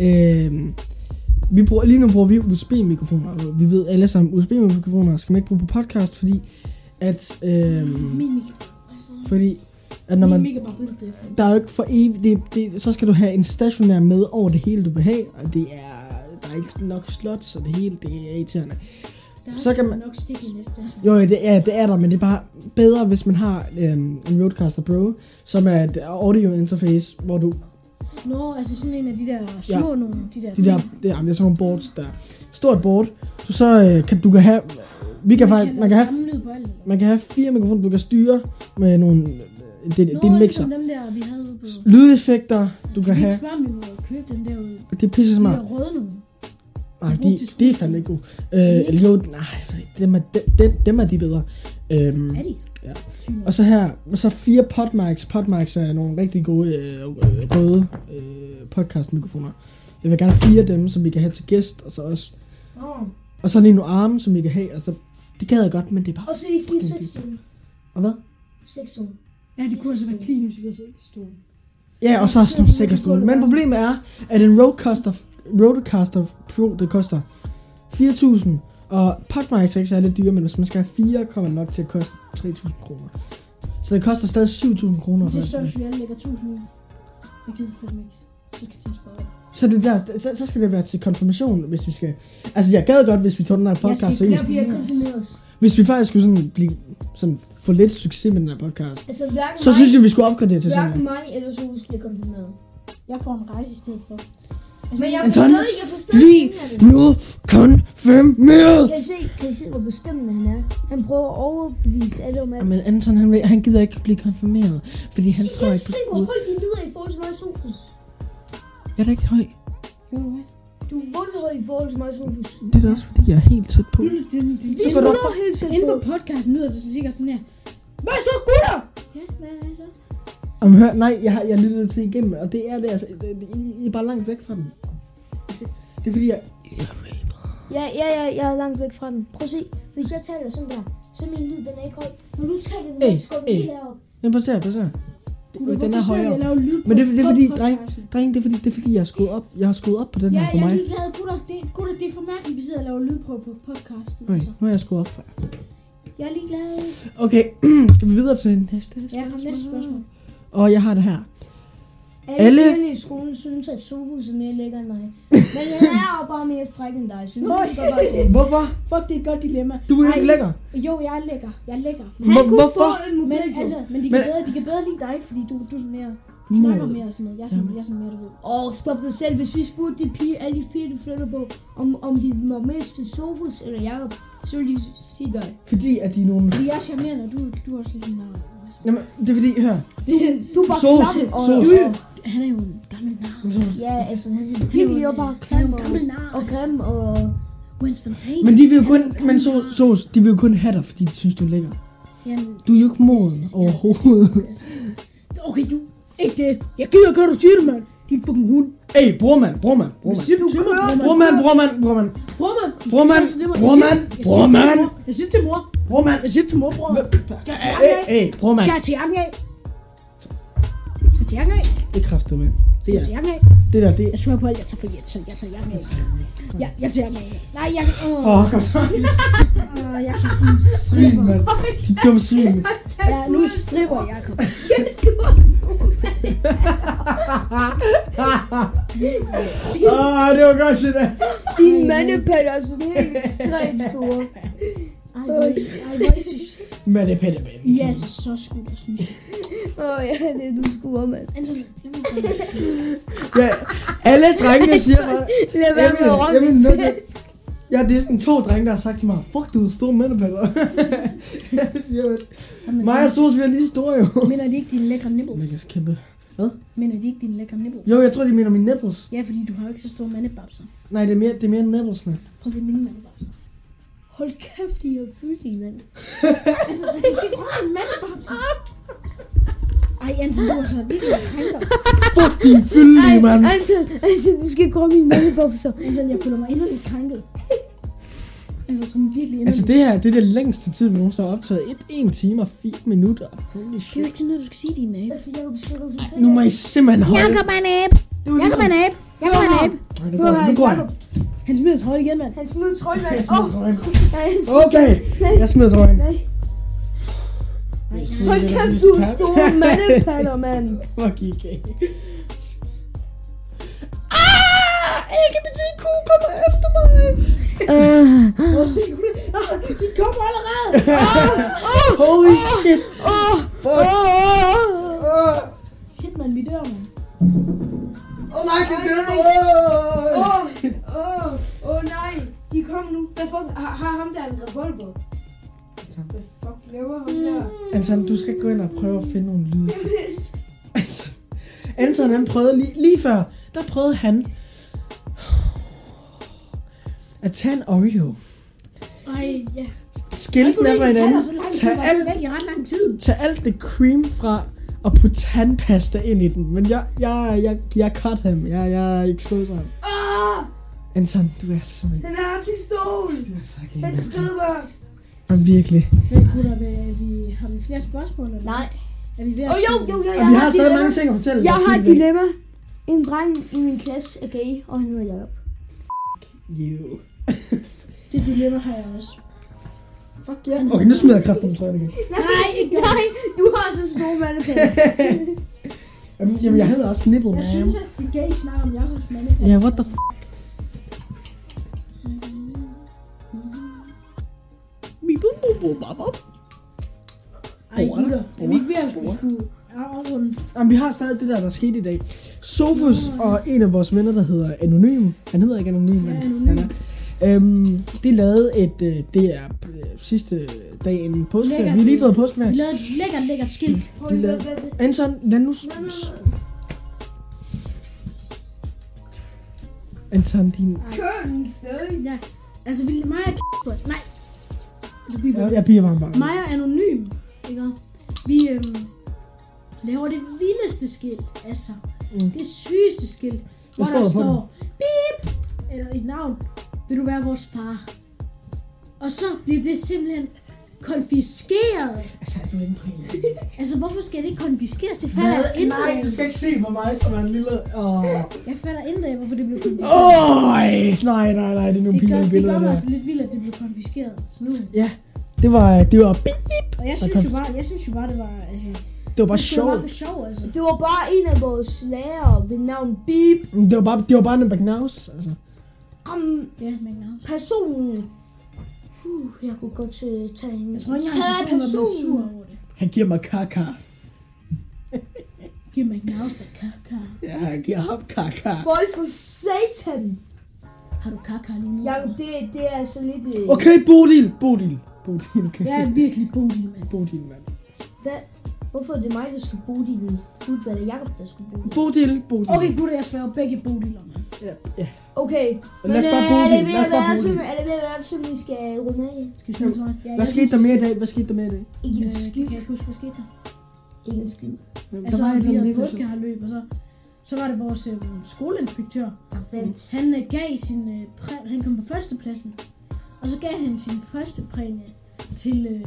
Øh, vi bruger, lige nu bruger vi USB-mikrofoner, vi ved alle sammen, USB-mikrofoner skal man ikke bruge på podcast, fordi at... Øh,
Min mikrofon. Altså,
fordi at når man,
er
der er jo ikke for evigt, det, det, så skal du have en stationær med over det hele, du vil have, og det er, der er ikke nok slots, og det hele, det er irriterende.
Der er
Så
så
kan
kan
man-
nok stikke i næste station.
Jo, ja, det er, det er der, men det er bare bedre, hvis man har øhm, en Rodecaster Pro, som er et audio interface, hvor du,
Nå, altså sådan en af de der små
Ja.
nogle, de der
de der, det er, det er sådan nogle boards, der stort board, så, så øh, kan du kan have, vi kan faktisk, man kan have,
lyd på alt.
man kan have fire mikrofoner, du kan styre med nogle, det,
Nå,
det er en mixer.
ligesom dem der, vi havde på...
Lydeffekter, du kan
Kan
have,
spørge, om vi må købe den der ude?
og det er pisse
De
smart.
der røde nogle.
Nej, de, de er fandme ikke gode. Øh, jo, nej, dem er, dem, dem er de bedre. Øhm,
Er de?
Ja. Og så her, og så fire podmics. Podmics er nogle rigtig gode øh, øh, røde øh, podcast-mikrofoner. Jeg vil gerne have fire af dem, som vi kan have til gæst, og så også...
Åh,
Og så lige nogle arme, som vi kan have, og så... Det gad jeg godt, men det er bare...
Og så de fire seks.
Og hvad?
Seks.
Ja, det kunne altså være clean, hvis vi havde stol.
Ja, og så også nogle sikkerstole. Men problemet er, at en Rodecaster, Rodecaster Pro, det koster 4.000. Og Podmics er ikke særlig dyre, men hvis man skal have fire, kommer det nok til at koste 3.000 kroner. Så det koster stadig 7.000 kroner.
Det er så, vi alle lægger 1000 ud. Jeg gider for dem ikke. Så at
det der, så, så skal det være til konfirmation, hvis vi skal... Altså, jeg gad godt, hvis vi tog den her podcast
skal
seriøst.
Jeg bliver konfirmeret.
Hvis vi faktisk skulle sådan blive, sådan, få lidt succes med den her podcast,
Altså, hverken
så
mig,
synes jeg, vi skulle opgradere til sådan
hverken
noget.
mig eller Sofus bliver konfirmeret.
Jeg får en rejse i stedet for.
Men jeg
Anton,
forstår, jeg forstår
Bliv
ikke af det.
nu konfirmeret!
Kan I se, kan I se, hvor bestemmende han er? Han prøver at overbevise alle om, at...
Men Anton, han, vil- han gider ikke blive konfirmeret, fordi han tror
kan
ikke på
se, hvor
Gud.
højt de lyder i forhold til mig Sofus.
Jeg er da ikke høj.
Jo, hvad?
Du er vundhøj i forhold til mig Sofus.
Det er da også, fordi jeg er helt tæt på.
Så går du
tæt
Inde
på.
på podcasten lyder det så sikkert sådan her. Hvad så, gutter? Ja, hvad er det så?
Jamen, hør, nej, jeg har jeg lyttet til igennem, og det er det altså. Det, det, I, er bare langt væk fra den. Det er fordi, jeg...
Ja, ja, ja, jeg er langt væk fra den. Prøv at se. Hvis jeg taler sådan der, så min lyd, den er ikke høj. Når du taler den,
Ey,
hey, skal den
ey.
helt herop.
Men prøv at se, prøv at se. Det, den er højere. Men det, det, er fordi, dreng, dreng, det er fordi, det er fordi, jeg har skruet op, jeg har skruet op på den
Ja,
her for
jeg er
mig.
ligeglad, gutter. Det, gutter, det er for mærkeligt, vi sidder og laver lyd på, podcasten.
Okay,
Altså.
nu har jeg skruet op for jer.
Jeg er ligeglad.
Okay, skal vi videre til næste
Ja, kom næste spørgsmål.
Og jeg har det her.
Alle
Alle-
i skolen synes, at Sofus er mere lækker end mig. Men han er jo bare mere fræk end dig, så du
Nå,
godt det.
Hvorfor?
Fuck, det er et godt dilemma.
Du er jo ikke lækker.
Jo, jeg er lækker. Jeg er lækker.
Han
Hvor-
kunne
hvorfor?
få en
Men,
mobil
altså, men de,
Men-
kan bedre, de kan bedre lide dig, fordi du, du er sådan mere... Du snakker mere sådan noget. Jeg er sådan, jeg er sådan mere, du ved.
Åh, stop dig selv. Hvis vi spurgte de piger, alle de piger, du flytter på, om, om de mest til Sofus eller Jacob, så ville de sige dig.
Fordi at de er nogle...
Fordi jeg er charmerende, og du, du er også lidt sådan...
Jamen, det er fordi, hør.
Du, du er bare
Sos,
klam, og,
sos.
og,
Han er jo en gammel nar.
ja, altså, han er virkelig jo bare
Han er jo
klam
en
og,
gammel nar.
og grim og...
Winston Tate.
Men de vil jo kun...
Er
Men så, sos, de vil jo kun have dig, fordi de synes, du er lækker.
Jamen,
Du er jo ikke moden overhovedet.
Okay, du... Ikke det. Jeg gider ikke, hvad du siger det, mand. Din fucking hund.
Ey, brormand, brormand,
Hvad
brormand.
siger du mig,
Brormand, brormand, brormand.
Brormand.
Brormand, brormand,
siger- jeg siger til mor. Jeg mor.
Brormand.
Jeg siger til mor, bror. Skal jeg jakken af?
Ey, ey, brormand.
Skal jeg jakken af? Skal jeg jakken af?
Det er mand.
Skal
Det
jeg
er,
af?
det der, det er...
Jeg svær på, at jeg tager for jeg jeg tager jakken af. Ja, jeg tager jakken af. Nej, jeg... Åh,
Åh, kom så.
åh, jeg kan din
Svin, mand. De dumme svin.
Ja, nu stripper Jakob.
Åh, det var godt det der.
Din mandepatter er sådan helt ekstremt store.
Ej, hvor er I- er så...
Men det er pænt, pænt.
I er altså så skudt, synes jeg.
Åh ja, det er du skuer, mand.
Altså, lad mig tage
Ja, alle drengene siger bare...
Lad være med at fest.
Ja, det er sådan to drenge, der har sagt til mig, fuck, du har store mændepaller. jeg siger, at mig og Sos, vi er lige store jo.
Mener de ikke dine lækre
Men
nipples?
det er kæmpe.
Mener de ikke dine lækre nipples?
Jo, jeg tror, de mener mine nipples.
Ja, fordi du har jo ikke så store mandebabser.
Nej, det er mere, det er mere nipplesene.
Prøv at se mine mandebabser.
Hold kæft, de har fyldt i, mand.
Altså, du skal ikke røre en mandebabser. Ej, Anton, du er så virkelig krænker.
Fuck, de er fyldige, mand.
Anton, Anton, du skal ikke røre mine mandebukser.
Anton, jeg føler mig endnu lidt krænket. Altså, som virkelig endnu
Altså, det her, det er det længste tid, vi nogensinde har optaget. 1, 1 time og 4 minutter. Holy
Det er jo
shit.
ikke sådan noget, du skal sige din næbe.
Altså, Jacob, skal du
Nu må I simpelthen holde.
Jakob er en abe.
Det var
Jakob er en abe. Jakob er en abe.
Nej, nu går jeg. Nu går jeg.
Han smider trøjen igen, mand.
Han smider trøjen, mand.
Jeg smider
Åh,
trøjen. Okay, jeg smider trøjen.
nej.
Jeg
Hold kæft, du er store mandepatter, mand.
Fuck, I gay. Ah! LGBTQ kommer efter mig!
Prøv at se, ah, de kommer allerede.
Holy shit! Fuck!
Åh,
Shit, man, vi dør, mand.
Åh oh, nej, det er det!
åh, åh, åh nej. De kommer nu. Hvad fuck? Har, har ham der en revolver? Hvad fuck laver ham der?
Anton, du skal gå ind og prøve at finde nogle lyde. Anton, Anton han prøvede lige, lige før, der prøvede han at tage en Oreo,
Ej, ja.
skille den af hinanden,
var
alt,
væk i ret lang tid.
tage alt det cream fra og putte tandpasta ind i den. Men jeg, jeg, jeg, jeg cut ham. Jeg, jeg exposer ham.
Ah,
Anton, du er simpelthen...
han har en pistol.
Du er så gay.
Han skød mig.
Jamen, virkelig.
Men gutter, vil vi, har vi flere spørgsmål? Eller?
Nej.
Er vi ved at
Åh, jo, jo, jo, jeg
vi
har
har stadig mange ting at fortælle.
Jeg har et dilemma. En dreng i min klasse er gay, og han hedder Jacob.
Jo.
Det dilemma har jeg også.
Fuck ja. Yeah. Okay, nu smider jeg kraften, tror jeg igen.
Nej, ikke
Nej, du har så store mandepænder.
Jamen, jamen, jeg hedder også Nipple
Jeg
Man.
synes, at de gay snakker om Jakobs mandepænder.
Ja, what the f***?
Ej, gutter. Er vi ikke ved at skulle- afrunde?
Jamen, vi har stadig det der, der skete i dag. Sofus og en af vores venner, der hedder Anonym. Han hedder ikke Anonym, men
Anonym.
han er. Øhm, de lavede et, øh, det er øh, sidste dag inden påskeferie. Vi har lige fået
Vi
påskeferie.
lavede et lækkert, lækkert skilt.
De lavede... Anton, lad nu... Anton, din...
Kør den stadig.
Ja, altså vi mig og Nej. Du bliver
Jeg, jeg bliver varm bare.
Mig og Anonym, ikke? Vi øhm, laver det vildeste skilt, altså.
Mm.
Det sygeste skilt, hvor
står
der
der på
står, bip, eller et navn, vil du være vores far? Og så bliver det simpelthen konfiskeret.
Altså, er du inde på en?
Altså, hvorfor skal det ikke konfiskeres? Det falder
Hvad?
ind
Nej, du skal ikke se på mig som er en lille... Åh,
Jeg falder ind af, hvorfor det blev konfiskeret.
oh, nej, nej, nej, det er nogle
det
pinlige
det
billeder
gør mig altså lidt vildt, at det blev konfiskeret. Så nu.
Ja, det var, det var bip.
Og jeg synes, jo bare, jeg synes jo bare, det var, altså,
Det var bare
Det var bare for
sjovt.
sjov, altså.
Det var bare en af vores lærere ved navn Beep.
Det var bare, det var bare en McNaus, altså.
Om
Ja, McNaus.
personen. Uh, jeg kunne godt øh, tage hende.
Jeg tror ikke, jeg har en person, der sur over det.
Han giver mig kaka.
Giv McNaus der kaka.
Ja, han giver ham kaka.
Føj for satan.
Har du kaka lige nu?
Jeg, det, det er altså lidt... Øh,
Okay, Bodil. Bodil. Bodil, okay.
Jeg er virkelig bodil, mand.
Bodil, mand.
Hvad? Hvorfor er det mig, der skal bo i den? Burde være det Jacob, der skulle bo i den.
Bodil, Bodil.
Okay, gutter, jeg sværger begge bodiler, mand.
Ja, ja.
Okay.
Lad os bare
øh,
bo
er det ved
Lad os
at
bare
være
den.
er det ved at være sådan, vi skal runde af?
Skal vi tøj? Ja,
Hvad skete der med i dag? Hvad skete der med i dag?
Ikke en skid.
kan jeg huske, hvad skete der?
Ikke en skid.
Altså, vi havde
andet
påske har løb, og så, så var det vores øh, skoleinspektør. Han øh, gav sin, øh, præ- han kom på førstepladsen, og så gav han sin første præmie til, øh,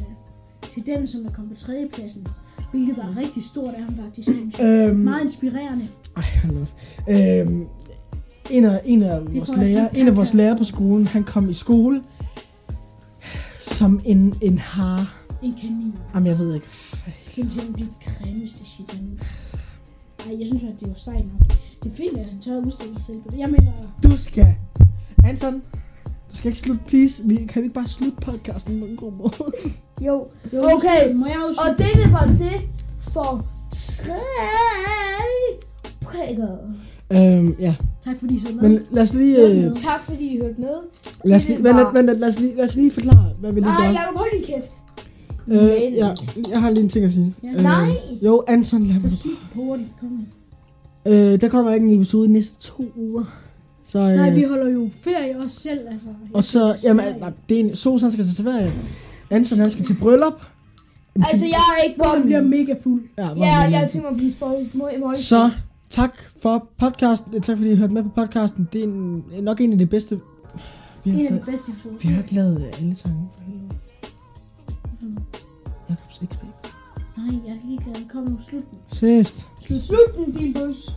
til den, som der kom på tredjepladsen. Hvilket er rigtig stort af ham faktisk.
Øhm,
Meget inspirerende.
Ej, hold op. Øhm, en af, en af vores lærer, en af vores lærer på skolen, han kom i skole som en, en har.
En kanin.
Jamen, jeg ved ikke.
Simpelthen det grimmeste shit, han Ej, jeg synes at det var sejt nok. Det er fint, at han tør udstille sig selv på det. Jeg mener,
Du skal... Anton, du skal ikke slutte, please. Vi, kan vi ikke bare slutte podcasten på en god måde?
Jo.
jo,
Okay.
Må jeg også
Og det, var det for tre prikker.
øhm, ja.
Tak fordi I så med.
Men lad os lige... Øh,
Tak fordi I hørte med.
lad, os lige vent, vent, vent, lad, os lige, lad os lige forklare, hvad vi lige
Nej,
gør.
Jacob, hold din kæft.
Øh, ja, jeg har lige en ting at sige.
Ja.
Øh,
Nej.
Jo, Anton, lad
Så
mig.
sig det hurtigt. Kom.
Øh, der kommer ikke en episode de næste to uger. Så, øh,
Nej, vi holder jo ferie også selv, altså.
Og så, jamen, nej, det er en, Sos, han skal til Sverige. Anton, han skal til bryllup.
Altså, jeg er ikke
Hvor han bliver mega fuld.
Ja, hvor
Ja,
han
jeg
er.
tænker mig at blive for i morgen.
Så, tak for podcasten. Tak fordi I hørte med på podcasten. Det er en, nok en af de bedste... Vi har,
En af de bedste episoder.
vi har ikke lavet alle sange for helvede. Jakobs X-Bag.
Nej, jeg er ligeglad. Kom nu, slut den.
Seriøst.
Slut.
Slut den, din bøs.